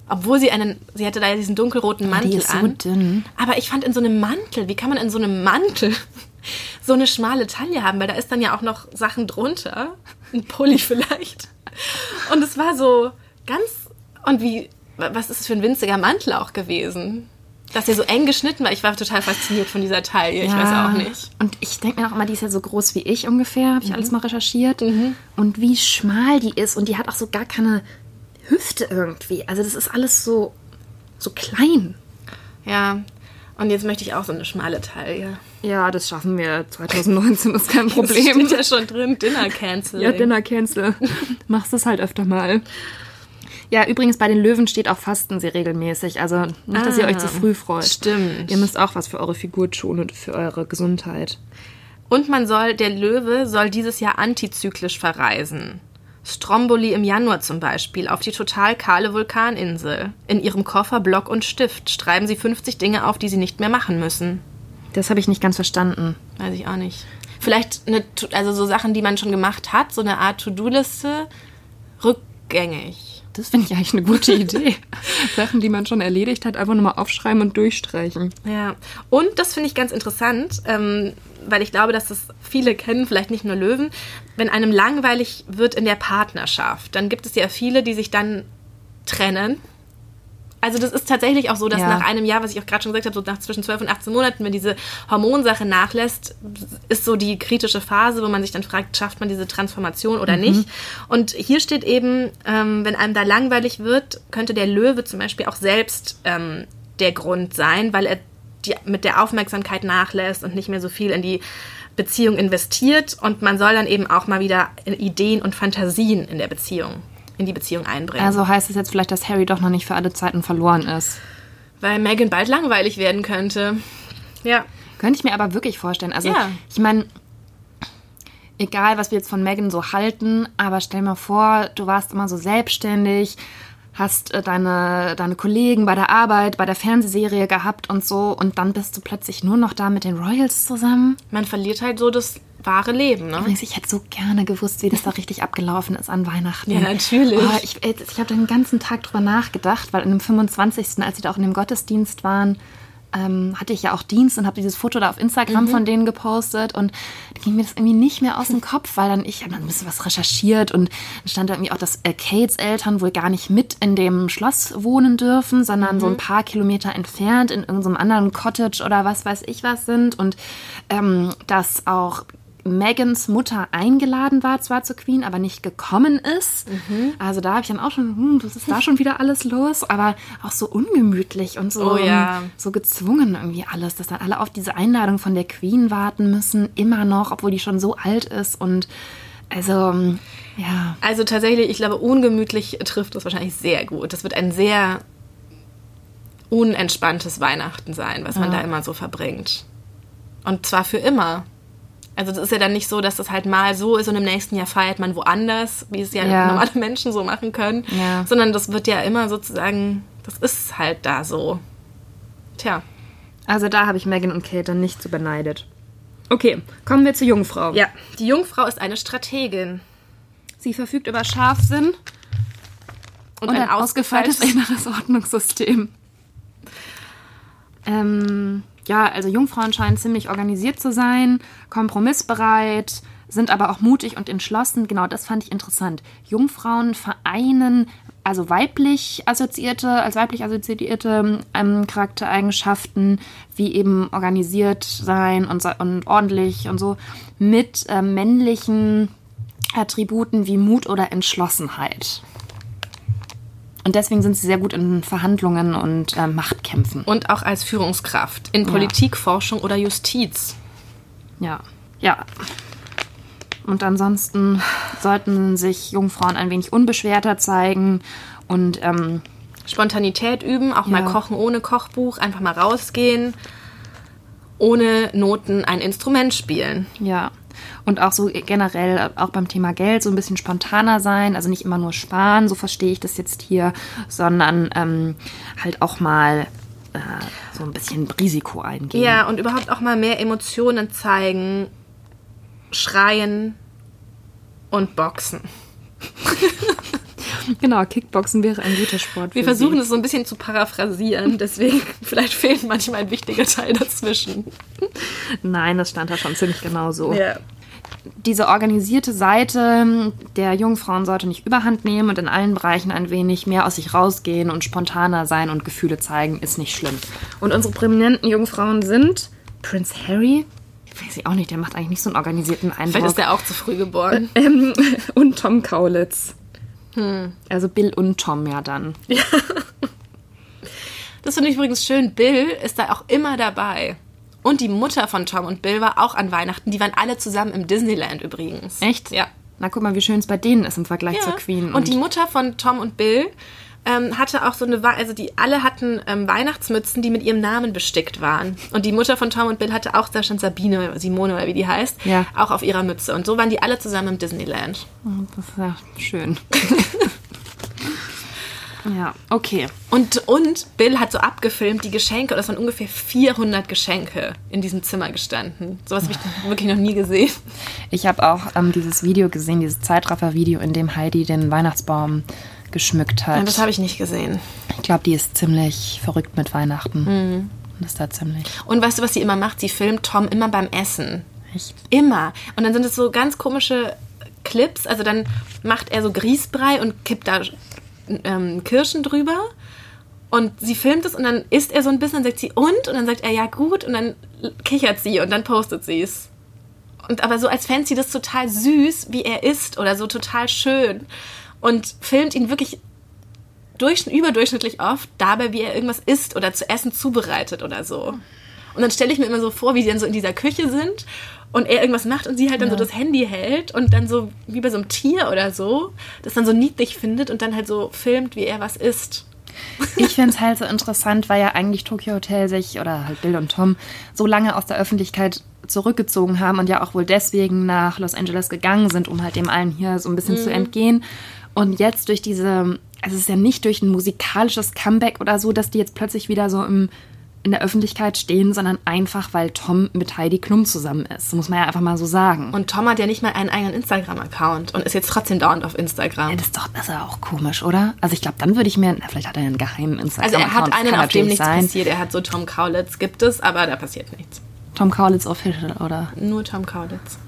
Obwohl sie einen, sie hatte da ja diesen dunkelroten Mantel die ist so an. dünn. Aber ich fand in so einem Mantel, wie kann man in so einem Mantel (laughs) so eine schmale Taille haben? Weil da ist dann ja auch noch Sachen drunter. Ein Pulli vielleicht. Und es war so ganz, und wie, was ist es für ein winziger Mantel auch gewesen? Dass der so eng geschnitten war. Ich war total fasziniert von dieser Taille. Ich weiß auch nicht. Und ich denke mir auch immer, die ist ja so groß wie ich ungefähr, habe ich alles mal recherchiert. Mhm. Und wie schmal die ist. Und die hat auch so gar keine Hüfte irgendwie. Also das ist alles so, so klein. Ja. Und jetzt möchte ich auch so eine schmale Taille. Ja, das schaffen wir 2019, ist kein Das Problem. steht ja schon drin, Dinner Cancel. Ja, Dinner Cancel. Machst es halt öfter mal. Ja, übrigens bei den Löwen steht auch fasten sie regelmäßig. Also nicht, dass ihr Ah, euch zu früh freut. stimmt. Ihr müsst auch was für eure Figur tun und für eure Gesundheit. Und man soll, der Löwe soll dieses Jahr antizyklisch verreisen. Stromboli im Januar zum Beispiel auf die total kahle Vulkaninsel. In ihrem Koffer Block und Stift schreiben sie 50 Dinge auf, die sie nicht mehr machen müssen. Das habe ich nicht ganz verstanden. Weiß ich auch nicht. Vielleicht eine, also so Sachen, die man schon gemacht hat, so eine Art To-Do-Liste, rückgängig. Das finde ich eigentlich eine gute Idee. (laughs) Sachen, die man schon erledigt hat, einfach nochmal aufschreiben und durchstreichen. Ja, und das finde ich ganz interessant, ähm, weil ich glaube, dass das viele kennen, vielleicht nicht nur Löwen. Wenn einem langweilig wird in der Partnerschaft, dann gibt es ja viele, die sich dann trennen. Also das ist tatsächlich auch so, dass Ja. nach einem Jahr, was ich auch gerade schon gesagt habe, so nach zwischen 12 und 18 Monaten, wenn diese Hormonsache nachlässt, ist so die kritische Phase, wo man sich dann fragt, schafft man diese Transformation oder nicht. Und hier steht eben, ähm, wenn einem da langweilig wird, könnte der Löwe zum Beispiel auch selbst ähm, der Grund sein, weil er die, mit der Aufmerksamkeit nachlässt und nicht mehr so viel in die Beziehung investiert. Und man soll dann eben auch mal wieder Ideen und Fantasien in der Beziehung, in die Beziehung einbringen. Also heißt es jetzt vielleicht, dass Harry doch noch nicht für alle Zeiten verloren ist. Weil Megan bald langweilig werden könnte. Ja. Könnte ich mir aber wirklich vorstellen. Also, Ja. ich meine, egal was wir jetzt von Megan so halten, aber stell mal vor, du warst immer so selbstständig, hast äh, deine, deine Kollegen bei der Arbeit, bei der Fernsehserie gehabt und so und dann bist du plötzlich nur noch da mit den Royals zusammen. Man verliert halt so das wahre Leben, ne? Übrigens, ich hätte so gerne gewusst, wie das da richtig abgelaufen ist an Weihnachten. Ja, natürlich. Oh, ich ich, habe den ganzen Tag drüber nachgedacht, weil an dem 25., als sie da auch in dem Gottesdienst waren, ähm, hatte ich ja auch Dienst und habe dieses Foto da auf Instagram Mhm. von denen gepostet und da ging mir das irgendwie nicht mehr aus dem Kopf, weil dann ich habe dann ein bisschen was recherchiert und dann stand da irgendwie auch, dass äh, Kates Eltern wohl gar nicht mit in dem Schloss wohnen dürfen, sondern so Mhm. ein paar Kilometer entfernt in irgendeinem anderen Cottage oder was weiß ich was sind und ähm, dass auch Megans Mutter eingeladen war, zwar zur Queen, aber nicht gekommen ist. Mhm. Also da habe ich dann auch schon, hm, was ist da schon wieder alles los? Aber auch so ungemütlich und so, Oh ja. so gezwungen irgendwie alles, dass dann alle auf diese Einladung von der Queen warten müssen, immer noch, obwohl die schon so alt ist. Und also, ja. Also tatsächlich, ich glaube, ungemütlich trifft das wahrscheinlich sehr gut. Das wird ein sehr unentspanntes Weihnachten sein, was man da immer so verbringt. Und zwar für immer. Also das ist ja dann nicht so, dass das halt mal so ist und im nächsten Jahr feiert man woanders, wie es ja, Ja. normale (laughs) Menschen so machen können. Ja. Sondern das wird ja immer sozusagen, das ist halt da so. Tja. Also da habe ich Meghan und Kate dann nicht so beneidet. Okay, kommen wir zur Jungfrau. Ja, die Jungfrau ist eine Strategin. Sie verfügt über Scharfsinn Und, und ein, ein ausgefeiltes ausgefeiltes inneres (laughs) Ordnungssystem. Ähm, ja, also Jungfrauen scheinen ziemlich organisiert zu sein, kompromissbereit, sind aber auch mutig und entschlossen. Genau, das fand ich interessant. Jungfrauen vereinen also weiblich assoziierte, als weiblich assoziierte ähm, Charaktereigenschaften, wie eben organisiert sein und, und ordentlich und so, mit ähm, männlichen Attributen wie Mut oder Entschlossenheit. Und deswegen sind sie sehr gut in Verhandlungen und äh, Machtkämpfen. Und auch als Führungskraft in Politik, Forschung oder Justiz. Ja. Ja. Und ansonsten sollten sich Jungfrauen ein wenig unbeschwerter zeigen und ähm, Spontanität üben, auch mal Ja. kochen ohne Kochbuch, einfach mal rausgehen, ohne Noten ein Instrument spielen. ja. Und auch so generell, auch beim Thema Geld, so ein bisschen spontaner sein. Also nicht immer nur sparen, so verstehe ich das jetzt hier, sondern ähm, halt auch mal äh, so ein bisschen Risiko eingehen. Ja, und überhaupt auch mal mehr Emotionen zeigen, schreien und boxen. (laughs) Genau, Kickboxen wäre ein guter Sport. Wir versuchen sie. es so ein bisschen zu paraphrasieren, deswegen (laughs) vielleicht fehlt manchmal ein wichtiger Teil dazwischen. Nein, das stand da schon ziemlich genau so. Ja. diese organisierte Seite der Jungfrauen sollte nicht überhand nehmen und in allen Bereichen ein wenig mehr aus sich rausgehen und spontaner sein und Gefühle zeigen, ist nicht schlimm. Und unsere prominenten Jungfrauen sind Prince Harry, weiß ich auch nicht, der macht eigentlich nicht so einen organisierten Vielleicht Eindruck. ist er auch zu früh geboren. ähm, (laughs) und Tom Kaulitz. Also Bill und Tom ja dann. (laughs) Das finde ich übrigens schön. Bill ist da auch immer dabei. Und die Mutter von Tom und Bill war auch an Weihnachten. Die waren alle zusammen im Disneyland übrigens. Echt? Ja. Na, guck mal, wie schön es bei denen ist im Vergleich Ja. zur Queen. Und, die Mutter von Tom und Bill ähm, hatte auch so eine, also die alle hatten ähm, Weihnachtsmützen, die mit ihrem Namen bestickt waren. Und die Mutter von Tom und Bill hatte auch, da stand Sabine, Simone oder wie die heißt, Ja. auch auf ihrer Mütze. Und so waren die alle zusammen im Disneyland. das ist ja schön. (laughs) ja, okay. Und, und Bill hat so abgefilmt die Geschenke, und es waren ungefähr 400 Geschenke in diesem Zimmer gestanden. Sowas habe ich wirklich noch nie gesehen. Ich habe auch ähm, dieses Video gesehen, dieses Zeitraffer-Video, in dem Heidi den Weihnachtsbaum geschmückt hat. Das habe ich nicht gesehen. ich glaube, die ist ziemlich verrückt mit Weihnachten. Und ist da ziemlich. Und weißt du, was sie immer macht? Sie filmt Tom immer beim Essen. Echt? Immer. Und dann sind es so ganz komische Clips. Also dann macht er so Grießbrei und kippt da ähm, Kirschen drüber. Und sie filmt es und dann isst er so ein bisschen und sagt sie und? Und dann sagt er ja gut und dann kichert sie und dann postet sie es. Und aber so als fände sie das total süß, wie er isst oder so total schön. Und filmt ihn wirklich durch, überdurchschnittlich oft dabei, wie er irgendwas isst oder zu essen zubereitet oder so. Und dann stelle ich mir immer so vor, wie sie dann so in dieser Küche sind und er irgendwas macht und sie halt dann so das Handy hält und dann so wie bei so einem Tier oder so, das dann so niedlich findet und dann halt so filmt, wie er was isst. Ich finde es (laughs) halt so interessant, weil ja eigentlich Tokyo Hotel sich, oder halt Bill und Tom, so lange aus der Öffentlichkeit zurückgezogen haben und ja auch wohl deswegen nach Los Angeles gegangen sind, um halt dem allen hier so ein bisschen zu entgehen. Und jetzt durch diese, also es ist ja nicht durch ein musikalisches Comeback oder so, dass die jetzt plötzlich wieder so im, in der Öffentlichkeit stehen, sondern einfach, weil Tom mit Heidi Klum zusammen ist. Das muss man ja einfach mal so sagen. Und Tom hat ja nicht mal einen eigenen Instagram-Account und ist jetzt trotzdem dauernd auf Instagram. das ist doch das ist ja auch komisch, oder? Also ich glaube, dann würde ich mir, na, vielleicht hat er einen geheimen Also Instagram-Account. er hat einen, auf dem nichts sein. passiert. Er hat so Tom Kaulitz, gibt es, aber da passiert nichts. Tom Kaulitz Official, oder? Nur Tom Kaulitz.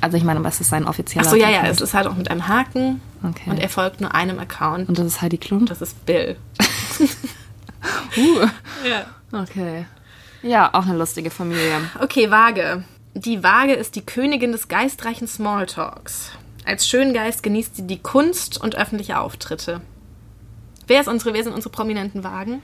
Also ich meine, was ist sein offizieller Achso, ja, ja, Account? es ist halt auch mit einem Haken Okay. und er folgt nur einem Account. Und das ist Heidi Klum? Das ist Bill. (laughs) (laughs) Uh. Ja. Okay. Ja, auch eine lustige Familie. Okay, Waage. Die Waage ist die Königin des geistreichen Smalltalks. Als Schöngeist genießt sie die Kunst und öffentliche Auftritte. Wer, ist unsere, wer sind unsere prominenten Wagen?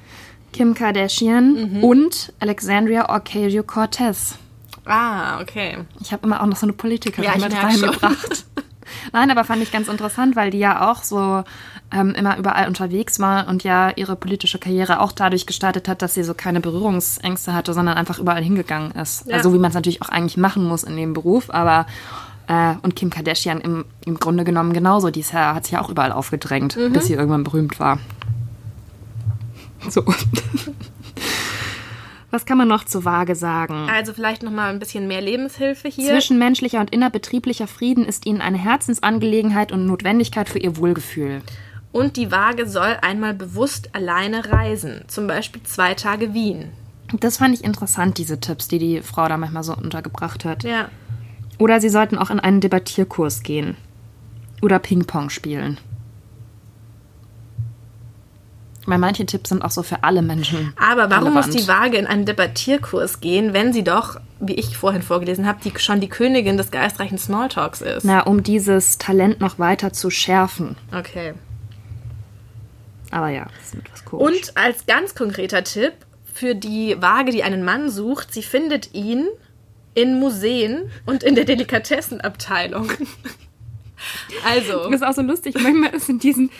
Kim Kardashian und Alexandria Ocasio-Cortez. Ah, okay. Ich habe immer auch noch so eine Politikerin Ja, ich mit reingebracht. (laughs) Nein, aber fand ich ganz interessant, weil die ja auch so ähm, immer überall unterwegs war und ja ihre politische Karriere auch dadurch gestartet hat, dass sie so keine Berührungsängste hatte, sondern einfach überall hingegangen ist. Ja. Also wie man es natürlich auch eigentlich machen muss in dem Beruf, aber äh, und Kim Kardashian im, im Grunde genommen genauso. Die ist ja, hat sich ja auch überall aufgedrängt, Mhm. bis sie irgendwann berühmt war. So. (laughs) Was kann man noch zu Waage sagen? Also vielleicht noch mal ein bisschen mehr Lebenshilfe hier. Zwischenmenschlicher und innerbetrieblicher Frieden ist ihnen eine Herzensangelegenheit und Notwendigkeit für ihr Wohlgefühl. Und die Waage soll einmal bewusst alleine reisen. Zum Beispiel zwei Tage Wien. Das fand ich interessant, diese Tipps, die die Frau da manchmal so untergebracht hat. Ja. Oder sie sollten auch in einen Debattierkurs gehen. Oder Ping-Pong spielen. Weil manche Tipps sind auch so für alle Menschen. Aber warum relevant. muss die Waage in einen Debattierkurs gehen, wenn sie doch, wie ich vorhin vorgelesen habe, die schon die Königin des geistreichen Smalltalks ist? Na, um dieses Talent noch weiter zu schärfen. Okay. Aber ja, das ist etwas komisch. Und als ganz konkreter Tipp für die Waage, die einen Mann sucht, sie findet ihn in Museen und in der Delikatessenabteilung. (laughs) Also, Das ist auch so lustig. Manchmal ist in diesen,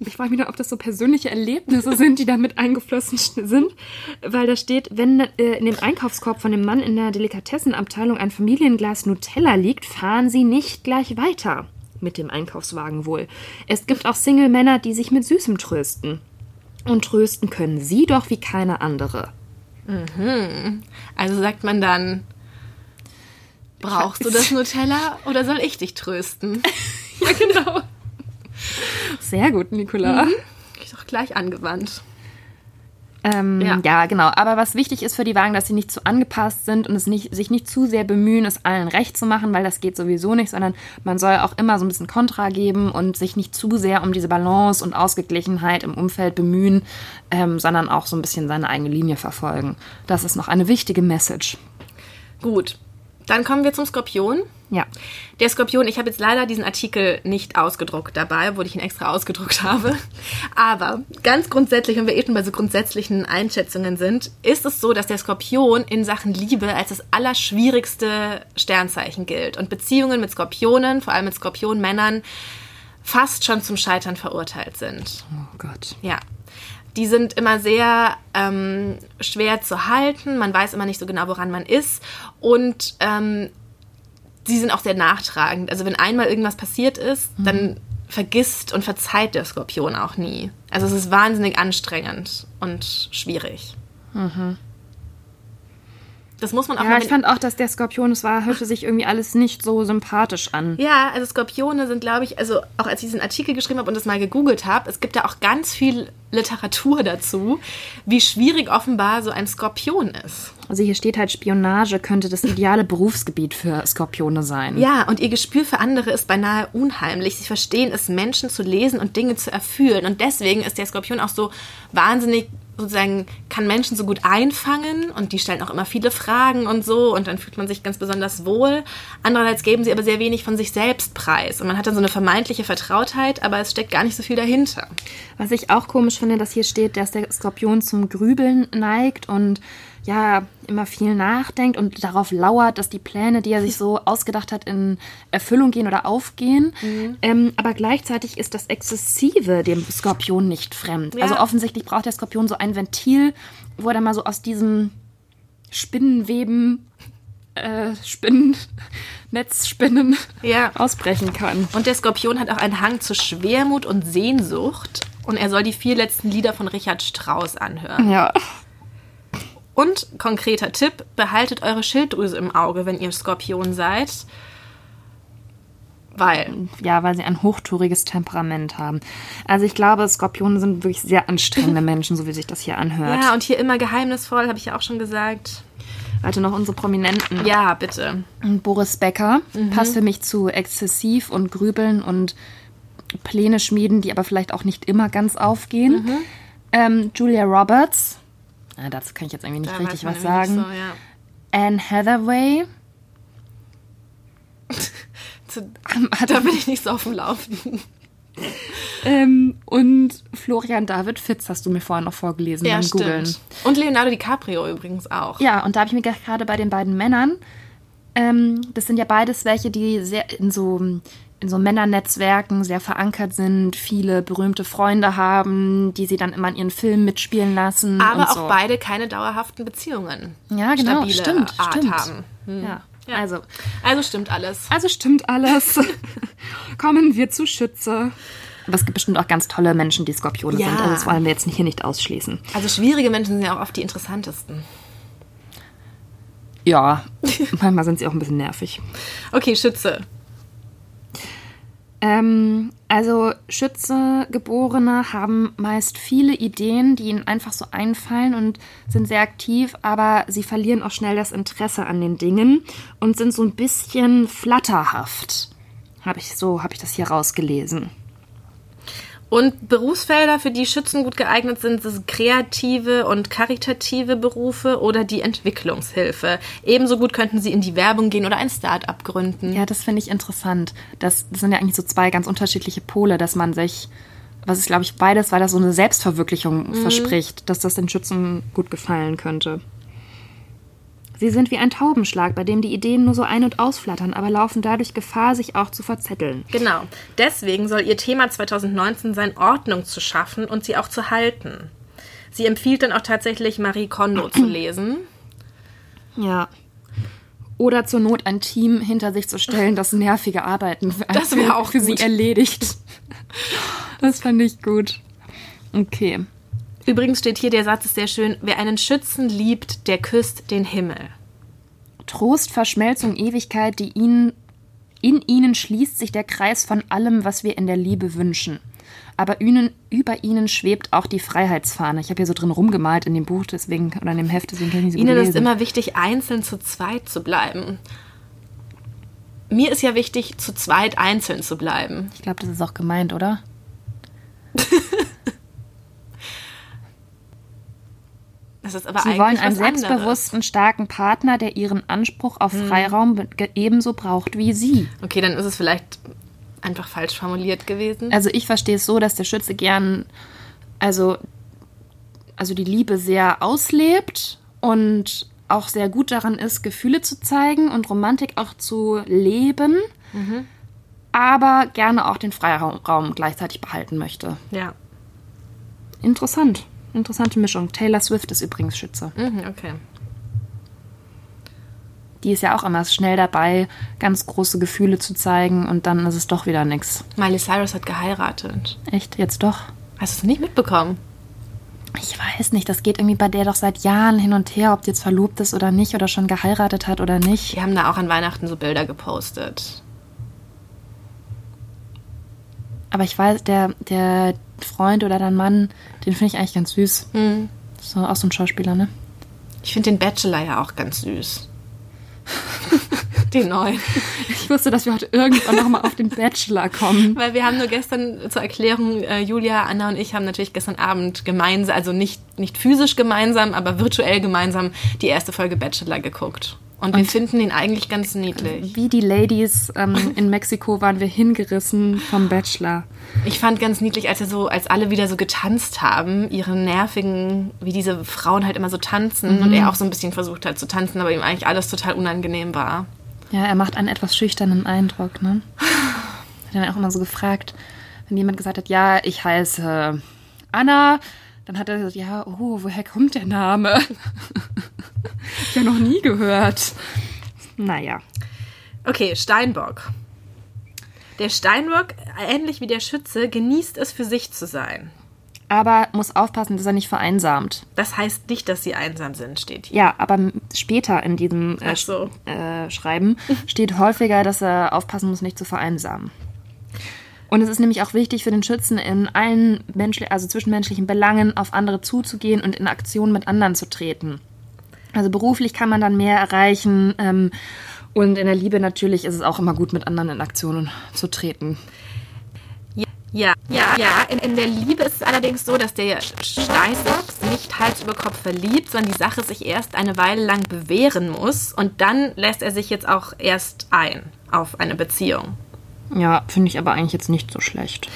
ich frage mich nur, ob das so persönliche Erlebnisse sind, die damit eingeflossen sind, weil da steht, wenn äh, in dem Einkaufskorb von dem Mann in der Delikatessenabteilung ein Familienglas Nutella liegt, fahren Sie nicht gleich weiter. Mit dem Einkaufswagen wohl. Es gibt auch Single-Männer, die sich mit Süßem trösten. Und trösten können Sie doch wie keine andere. also sagt man dann, brauchst du das Nutella oder soll ich dich trösten? (laughs) Ja, genau. Sehr gut, Nicola. Ich doch gleich angewandt. Ähm, Ja. ja. genau. Aber was wichtig ist für die Wagen, dass sie nicht zu angepasst sind und es nicht, sich nicht zu sehr bemühen, es allen recht zu machen, weil das geht sowieso nicht, sondern man soll auch immer so ein bisschen Kontra geben und sich nicht zu sehr um diese Balance und Ausgeglichenheit im Umfeld bemühen, ähm, sondern auch so ein bisschen seine eigene Linie verfolgen. Das ist noch eine wichtige Message. Gut, dann kommen wir zum Skorpion. Ja. Der Skorpion, ich habe jetzt leider diesen Artikel nicht ausgedruckt dabei, obwohl ich ihn extra ausgedruckt habe. Aber ganz grundsätzlich, wenn wir eben bei so grundsätzlichen Einschätzungen sind, ist es so, dass der Skorpion in Sachen Liebe als das allerschwierigste Sternzeichen gilt und Beziehungen mit Skorpionen, vor allem mit Skorpionmännern, fast schon zum Scheitern verurteilt sind. Oh Gott. Ja. Die sind immer sehr ähm, schwer zu halten. Man weiß immer nicht so genau, woran man ist. Und ähm, sie sind auch sehr nachtragend. Also wenn einmal irgendwas passiert ist, dann vergisst und verzeiht der Skorpion auch nie. Also es ist wahnsinnig anstrengend und schwierig. Das muss man auch Ja, mal ich fand auch, dass der Skorpion, es war, hörte sich irgendwie alles nicht so sympathisch an. Ja, also Skorpione sind, glaube ich, also auch als ich diesen Artikel geschrieben habe und das mal gegoogelt habe, es gibt da auch ganz viel Literatur dazu, wie schwierig offenbar so ein Skorpion ist. Also hier steht halt, Spionage könnte das ideale (laughs) Berufsgebiet für Skorpione sein. Ja, und ihr Gespür für andere ist beinahe unheimlich. Sie verstehen es, Menschen zu lesen und Dinge zu erfühlen. Und deswegen ist der Skorpion auch so wahnsinnig, sozusagen, kann Menschen so gut einfangen und die stellen auch immer viele Fragen und so und dann fühlt man sich ganz besonders wohl. Andererseits geben sie aber sehr wenig von sich selbst preis und man hat dann so eine vermeintliche Vertrautheit, aber es steckt gar nicht so viel dahinter. Was ich auch komisch finde, dass hier steht, dass der Skorpion zum Grübeln neigt und ja, immer viel nachdenkt und darauf lauert, dass die Pläne, die er sich so (laughs) ausgedacht hat, in Erfüllung gehen oder aufgehen. Ähm, aber gleichzeitig ist das Exzessive dem Skorpion nicht fremd. Ja. Also offensichtlich braucht der Skorpion so ein Ventil, wo er dann mal so aus diesem Spinnenweben, äh, Spinnen, (laughs) Netzspinnen Ja. ausbrechen kann. Und der Skorpion hat auch einen Hang zu Schwermut und Sehnsucht und er soll die vier letzten Lieder von Richard Strauss anhören. Ja. Und konkreter Tipp, behaltet eure Schilddrüse im Auge, wenn ihr Skorpion seid. Weil, Ja, weil sie ein hochtouriges Temperament haben. Also ich glaube, Skorpione sind wirklich sehr anstrengende (laughs) Menschen, so wie sich das hier anhört. ja, und hier immer geheimnisvoll, habe ich ja auch schon gesagt. Warte noch unsere Prominenten. Ja, bitte. Boris Becker passt für mich zu exzessiv und grübeln und Pläne schmieden, die aber vielleicht auch nicht immer ganz aufgehen. Ähm, Julia Roberts. Ah, dazu kann ich jetzt irgendwie nicht Da richtig was sagen. So, ja. Anne Hathaway. (laughs) (laughs) da bin ich nicht so auf dem Laufenden. Ähm, und Florian David Fitz hast du mir vorhin noch vorgelesen Ja, beim stimmt. Googlen. Und Leonardo DiCaprio übrigens auch. Ja, und da habe ich mir gerade bei den beiden Männern, ähm, das sind ja beides welche, die sehr in so, in so Männernetzwerken sehr verankert sind, viele berühmte Freunde haben, die sie dann immer in ihren Filmen mitspielen lassen. Aber und auch so. beide keine dauerhaften Beziehungen. Ja, genau, Stabile stimmt, Art stimmt. haben. Hm. Ja, Ja. also. Also stimmt alles. Also stimmt alles. (laughs) Kommen wir zu Schütze. Aber es gibt bestimmt auch ganz tolle Menschen, die Skorpione Ja. sind. Also das wollen wir jetzt hier nicht ausschließen. Also schwierige Menschen sind ja auch oft die interessantesten. Ja, (laughs) manchmal sind sie auch ein bisschen nervig. Okay, Schütze. Ähm, also Schütze-Geborene haben meist viele Ideen, die ihnen einfach so einfallen und sind sehr aktiv, aber sie verlieren auch schnell das Interesse an den Dingen und sind so ein bisschen flatterhaft. Habe ich so, habe ich das hier rausgelesen. Und Berufsfelder, für die Schützen gut geeignet sind, sind kreative und karitative Berufe oder die Entwicklungshilfe. Ebenso gut könnten sie in die Werbung gehen oder ein Start-up gründen. Ja, das finde ich interessant. Das, das sind ja eigentlich so zwei ganz unterschiedliche Pole, dass man sich, was ist, glaube ich, beides, weil das so eine Selbstverwirklichung verspricht, dass das den Schützen gut gefallen könnte. Sie sind wie ein Taubenschlag, bei dem die Ideen nur so ein- und ausflattern, aber laufen dadurch Gefahr, sich auch zu verzetteln. Genau. Deswegen soll ihr Thema 2019 sein, Ordnung zu schaffen und sie auch zu halten. Sie empfiehlt dann auch tatsächlich Marie Kondo zu (clears throat) lesen. Ja. Oder zur Not ein Team hinter sich zu stellen, das nervige Arbeiten für, (laughs) Das wär auch für sie erledigt. Das fand ich gut. Okay. Übrigens steht hier, der Satz ist sehr schön, wer einen Schützen liebt, der küsst den Himmel. Trost, Verschmelzung, Ewigkeit, die ihnen, in ihnen schließt sich der Kreis von allem, was wir in der Liebe wünschen. Aber ihnen, über ihnen schwebt auch die Freiheitsfahne. Ich habe hier so drin rumgemalt in dem Buch, deswegen, oder in dem Heft, deswegen kann ich nicht so gut Ihnen ist immer wichtig, einzeln zu zweit zu bleiben. Mir ist ja wichtig, zu zweit einzeln zu bleiben. Ich glaube, das ist auch gemeint, oder? (laughs) Das ist aber Sie wollen einen anderes. selbstbewussten, starken Partner, der ihren Anspruch auf Hm. Freiraum ebenso braucht wie sie. Okay, dann ist es vielleicht einfach falsch formuliert gewesen. Also ich verstehe es so, dass der Schütze gern, also, also die Liebe sehr auslebt und auch sehr gut daran ist, Gefühle zu zeigen und Romantik auch zu leben, aber gerne auch den Freiraum Raum gleichzeitig behalten möchte. ja. Interessant. Interessante Mischung. Taylor Swift ist übrigens Schütze. Mhm, okay. Die ist ja auch immer schnell dabei, ganz große Gefühle zu zeigen und dann ist es doch wieder nix. Miley Cyrus hat geheiratet. Echt, jetzt doch? Hast du es nicht mitbekommen? Ich weiß nicht, das geht irgendwie bei der doch seit Jahren hin und her, ob die jetzt verlobt ist oder nicht oder schon geheiratet hat oder nicht. Die haben da auch an Weihnachten so Bilder gepostet. Aber ich weiß, der, der Freund oder dein Mann, den finde ich eigentlich ganz süß. So auch so ein Schauspieler, ne? Ich finde den Bachelor ja auch ganz süß. den neuen. Ich wusste, dass wir heute irgendwann nochmal auf den Bachelor kommen. Weil wir haben nur gestern zur Erklärung, äh, Julia, Anna und ich haben natürlich gestern Abend gemeinsam, also nicht, nicht physisch gemeinsam, aber virtuell gemeinsam die erste Folge Bachelor geguckt. Und, wir finden ihn eigentlich ganz niedlich. Wie die Ladies ähm, in Mexiko waren wir hingerissen vom Bachelor. Ich fand ganz niedlich, als er so, als alle wieder so getanzt haben, ihre nervigen, wie diese Frauen halt immer so tanzen und er auch so ein bisschen versucht hat zu tanzen, aber ihm eigentlich alles total unangenehm war. Ja, er macht einen etwas schüchternen Eindruck, ne? (laughs) Hat dann auch immer so gefragt, wenn jemand gesagt hat, ja, ich heiße Anna, dann hat er gesagt, ja, oh, woher kommt der Name? (laughs) ich habe noch nie gehört. Naja. Okay, Steinbock. Der Steinbock, ähnlich wie der Schütze, genießt es für sich zu sein. Aber muss aufpassen, dass er nicht vereinsamt. Das heißt nicht, dass sie einsam sind, steht hier. Ja, aber später in diesem äh, so. äh, Schreiben (laughs) steht häufiger, dass er aufpassen muss, nicht zu vereinsamen. Und es ist nämlich auch wichtig für den Schützen, in allen menschli also zwischenmenschlichen Belangen auf andere zuzugehen und in Aktion mit anderen zu treten. Also beruflich kann man dann mehr erreichen ähm, und in der Liebe natürlich ist es auch immer gut, mit anderen in Aktionen zu treten. Ja, ja, ja. In, in der Liebe ist es allerdings so, dass der Steinbock nicht Hals über Kopf verliebt, sondern die Sache sich erst eine Weile lang bewähren muss und dann lässt er sich jetzt auch erst ein auf eine Beziehung. Ja, finde ich aber eigentlich jetzt nicht so schlecht.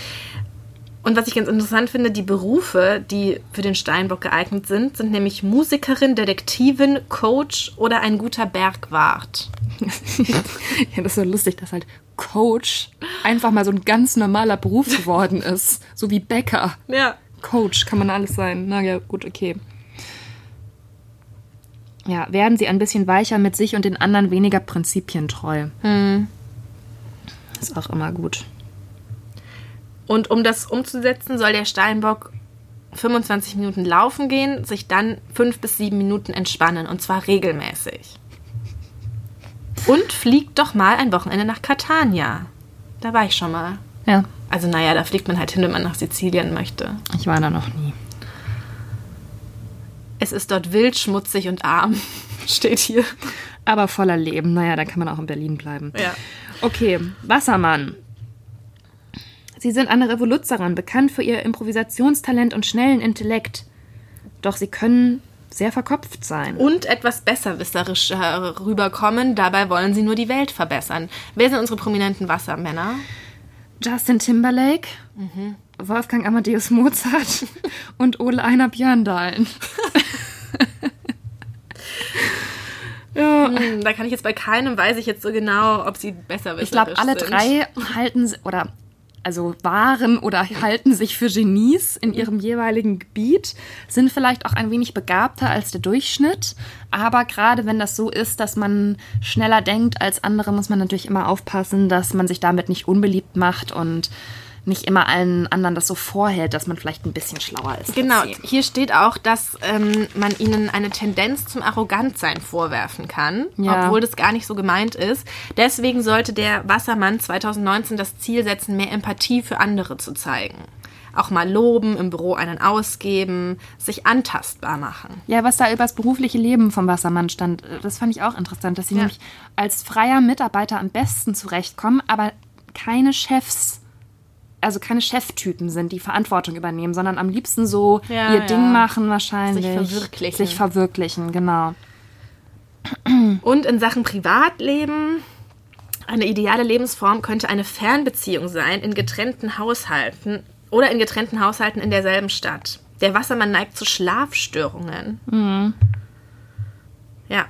Und was ich ganz interessant finde, die Berufe, die für den Steinbock geeignet sind, sind nämlich Musikerin, Detektivin, Coach oder ein guter Bergwart. (laughs) ja, das ist so lustig, dass halt Coach einfach mal so ein ganz normaler Beruf geworden ist. So wie Bäcker. Ja. Coach kann man alles sein. Na ja, gut, okay. Ja, werden sie ein bisschen weicher mit sich und den anderen weniger prinzipientreu. Hm. Ist auch immer gut. Und um das umzusetzen, soll der Steinbock 25 Minuten laufen gehen, sich dann fünf bis sieben Minuten entspannen und zwar regelmäßig. Und fliegt doch mal ein Wochenende nach Catania. Da war ich schon mal. Ja. Also naja, da fliegt man halt hin, wenn man nach Sizilien möchte. Ich war da noch nie. Es ist dort wild, schmutzig und arm, (laughs) steht hier. Aber voller Leben. Naja, da kann man auch in Berlin bleiben. Ja. Okay, Wassermann. Sie sind eine Revoluzerin, bekannt für ihr Improvisationstalent und schnellen Intellekt. Doch sie können sehr verkopft sein. Und etwas besserwisserisch rüberkommen. Dabei wollen sie nur die Welt verbessern. Wer sind unsere prominenten Wassermänner? Justin Timberlake, mhm. Wolfgang Amadeus Mozart (laughs) und Ole Einer Björndalen. (laughs) ja. Hm, da kann ich jetzt bei keinem, weiß ich jetzt so genau, ob sie besser wissen. Ich glaube, alle drei halten, oder also waren oder halten sich für Genies in ihrem jeweiligen Gebiet, sind vielleicht auch ein wenig begabter als der Durchschnitt. Aber gerade wenn das so ist, dass man schneller denkt als andere, muss man natürlich immer aufpassen, dass man sich damit nicht unbeliebt macht und nicht immer allen anderen das so vorhält, dass man vielleicht ein bisschen schlauer ist. Genau, hier steht auch, dass ähm, man ihnen eine Tendenz zum Arrogantsein vorwerfen kann, ja. obwohl das gar nicht so gemeint ist. Deswegen sollte der Wassermann 2019 das Ziel setzen, mehr Empathie für andere zu zeigen auch mal loben, im Büro einen ausgeben, sich antastbar machen. Ja, was da über das berufliche Leben vom Wassermann stand, das fand ich auch interessant, dass sie ja. nämlich als freier Mitarbeiter am besten zurechtkommen, aber keine Chefs also keine Cheftypen sind, die Verantwortung übernehmen, sondern am liebsten so ja, ihr ja. Ding machen wahrscheinlich. Sich verwirklichen. Sich verwirklichen, genau. Und in Sachen Privatleben, eine ideale Lebensform könnte eine Fernbeziehung sein in getrennten Haushalten oder in getrennten Haushalten in derselben Stadt. Der Wassermann neigt zu Schlafstörungen. Mhm. Ja,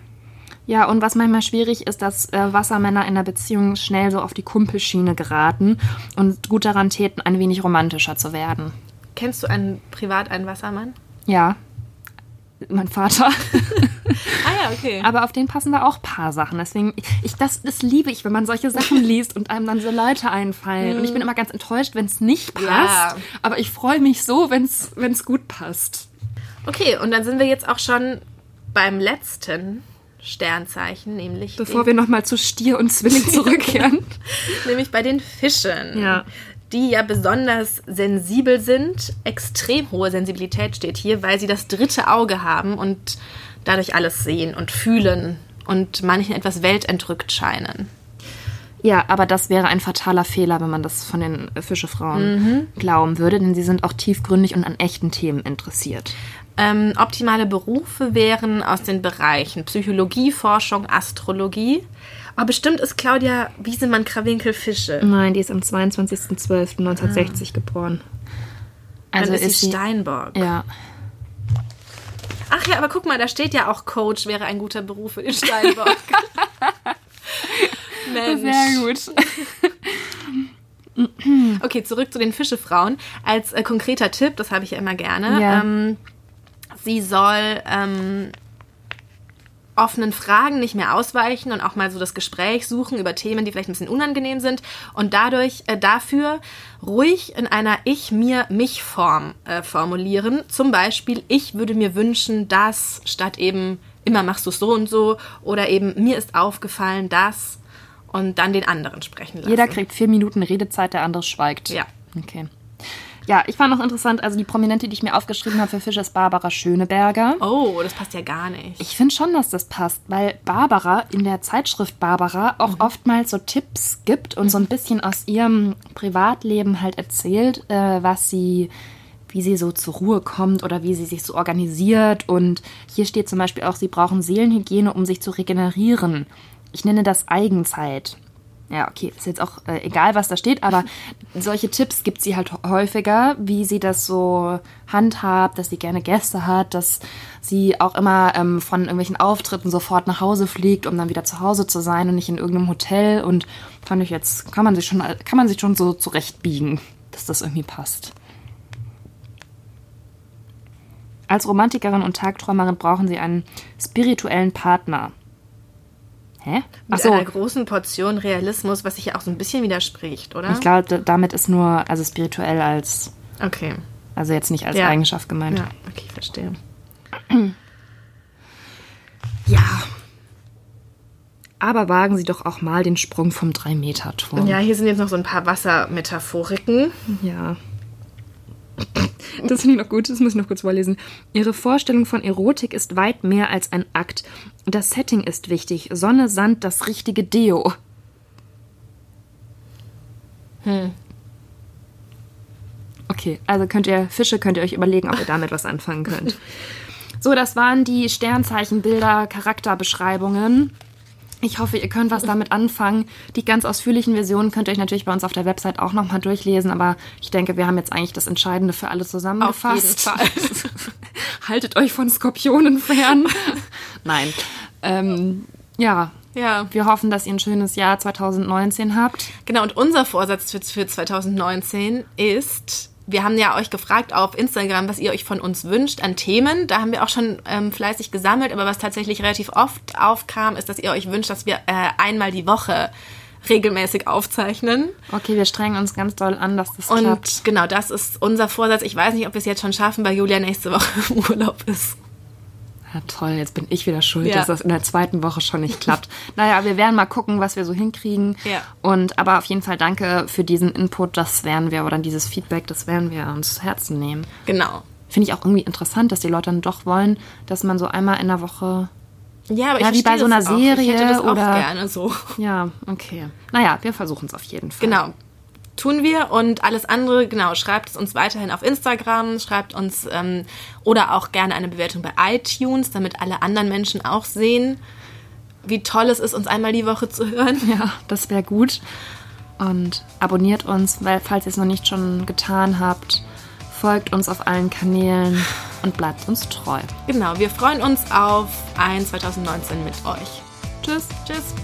ja, und was manchmal schwierig ist, dass äh, Wassermänner in der Beziehung schnell so auf die Kumpelschiene geraten und gut daran täten, ein wenig romantischer zu werden. Kennst du einen privat einen Wassermann? Ja. Mein Vater. (laughs) ah ja, okay. Aber auf den passen da auch ein paar Sachen. Deswegen, ich, das, das liebe ich, wenn man solche Sachen (laughs) liest und einem dann so Leute einfallen. Und ich bin immer ganz enttäuscht, wenn es nicht passt. Ja. Aber ich freue mich so, wenn es gut passt. Okay, und dann sind wir jetzt auch schon beim letzten Sternzeichen, nämlich. Bevor wir nochmal zu Stier und Zwilling (laughs) zurückkehren. nämlich bei den Fischen. Ja. Die ja besonders sensibel sind. Extrem hohe Sensibilität steht hier, weil sie das dritte Auge haben und dadurch alles sehen und fühlen und manchen etwas weltentrückt scheinen. Ja, aber das wäre ein fataler Fehler, wenn man das von den Fischefrauen mhm. glauben würde, denn sie sind auch tiefgründig und an echten Themen interessiert. Ähm, optimale Berufe wären aus den Bereichen Psychologie, Forschung, Astrologie. Aber bestimmt ist Claudia Wiesemann-Krawinkel Fische. Nein, die ist am 22.12.1960 ah. geboren. Also Dann ist, ist sie Steinbock. Ja. Ach ja, aber guck mal, da steht ja auch Coach wäre ein guter Beruf für den Steinbock. (laughs) Mensch. Sehr gut. (laughs) okay, zurück zu den Fischefrauen. Als äh, konkreter Tipp, das habe ich ja immer gerne. Ja. Ähm, sie soll ähm, offenen Fragen nicht mehr ausweichen und auch mal so das Gespräch suchen über Themen, die vielleicht ein bisschen unangenehm sind und dadurch äh, dafür ruhig in einer Ich-mir-mich-Form äh, formulieren. Zum Beispiel, ich würde mir wünschen, dass statt eben immer machst du es so und so oder eben mir ist aufgefallen, dass und dann den anderen sprechen lassen. Jeder kriegt vier Minuten Redezeit, der andere schweigt. Ja. Okay. Ja, ich fand noch interessant, also die Prominente, die ich mir aufgeschrieben habe für Fisch, ist Barbara Schöneberger. Oh, das passt ja gar nicht. Ich finde schon, dass das passt, weil Barbara in der Zeitschrift Barbara auch mhm. oftmals so Tipps gibt und so ein bisschen aus ihrem Privatleben halt erzählt, äh, was sie wie sie so zur Ruhe kommt oder wie sie sich so organisiert. Und hier steht zum Beispiel auch, sie brauchen Seelenhygiene, um sich zu regenerieren. Ich nenne das Eigenzeit. ja, okay, ist jetzt auch äh, egal, was da steht, aber (laughs) solche Tipps gibt sie halt häufiger, wie sie das so handhabt, dass sie gerne Gäste hat, dass sie auch immer ähm, von irgendwelchen Auftritten sofort nach Hause fliegt, um dann wieder zu Hause zu sein und nicht in irgendeinem Hotel. Und fand ich jetzt, kann man sich schon, kann man sich schon so zurechtbiegen, dass das irgendwie passt. Als Romantikerin und Tagträumerin brauchen sie einen spirituellen Partner. Hä? Mit einer großen Portion Realismus, was sich ja auch so ein bisschen widerspricht, oder? Ich glaube, damit ist nur, also spirituell als. Okay. Also jetzt nicht als ja. Eigenschaft gemeint. Ja, okay, verstehe. (clears throat) ja. Aber wagen Sie doch auch mal den Sprung vom 3-Meter-Turm. Ja, hier sind jetzt noch so ein paar Wassermetaphoriken. Ja. Das finde ich noch gut, das muss ich noch kurz vorlesen. Ihre Vorstellung von Erotik ist weit mehr als ein Akt. Das Setting ist wichtig. Sonne, Sand, das richtige Deo. Hm. Okay, also könnt ihr Fische, könnt ihr euch überlegen, ob ihr damit was anfangen könnt. (laughs) So, das waren die Sternzeichenbilder, Charakterbeschreibungen. Ich hoffe, ihr könnt was damit anfangen. Die ganz ausführlichen Versionen könnt ihr euch natürlich bei uns auf der Website auch nochmal durchlesen, aber ich denke, wir haben jetzt eigentlich das Entscheidende für alle zusammengefasst. Auf jeden Fall. (laughs) Haltet euch von Skorpionen fern. (laughs) Nein. Ähm, ja, ja. Wir hoffen, dass ihr ein schönes Jahr 2019 habt. Genau, und unser Vorsatz für 2019 ist, wir haben ja euch gefragt auf Instagram, was ihr euch von uns wünscht an Themen. Da haben wir auch schon ähm, fleißig gesammelt, aber was tatsächlich relativ oft aufkam, ist, dass ihr euch wünscht, dass wir äh, einmal die Woche regelmäßig aufzeichnen. Okay, wir strengen uns ganz doll an, dass das Und klappt. Und genau, das ist unser Vorsatz. Ich weiß nicht, ob wir es jetzt schon schaffen, weil Julia nächste Woche (laughs) im Urlaub ist. Ja, toll, jetzt bin ich wieder schuld, ja. dass das in der zweiten Woche schon nicht klappt. (laughs) naja, wir werden mal gucken, was wir so hinkriegen. Ja. Und aber auf jeden Fall danke für diesen Input, das werden wir, oder dieses Feedback, das werden wir uns zu Herzen nehmen. Genau. Finde ich auch irgendwie interessant, dass die Leute dann doch wollen, dass man so einmal in der Woche ja, aber ja, ich wie bei so einer Serie auch. Ich hätte das oder auch gerne so. Ja, okay. Naja, wir versuchen es auf jeden Fall. Genau tun wir. Und alles andere, genau, schreibt es uns weiterhin auf Instagram, schreibt uns ähm, oder auch gerne eine Bewertung bei iTunes, damit alle anderen Menschen auch sehen, wie toll es ist, uns einmal die Woche zu hören. (laughs) Ja, das wäre gut. Und abonniert uns, weil falls ihr es noch nicht schon getan habt, folgt uns auf allen Kanälen und bleibt uns treu. Genau, wir freuen uns auf ein 2019 mit euch. Tschüss. Tschüss.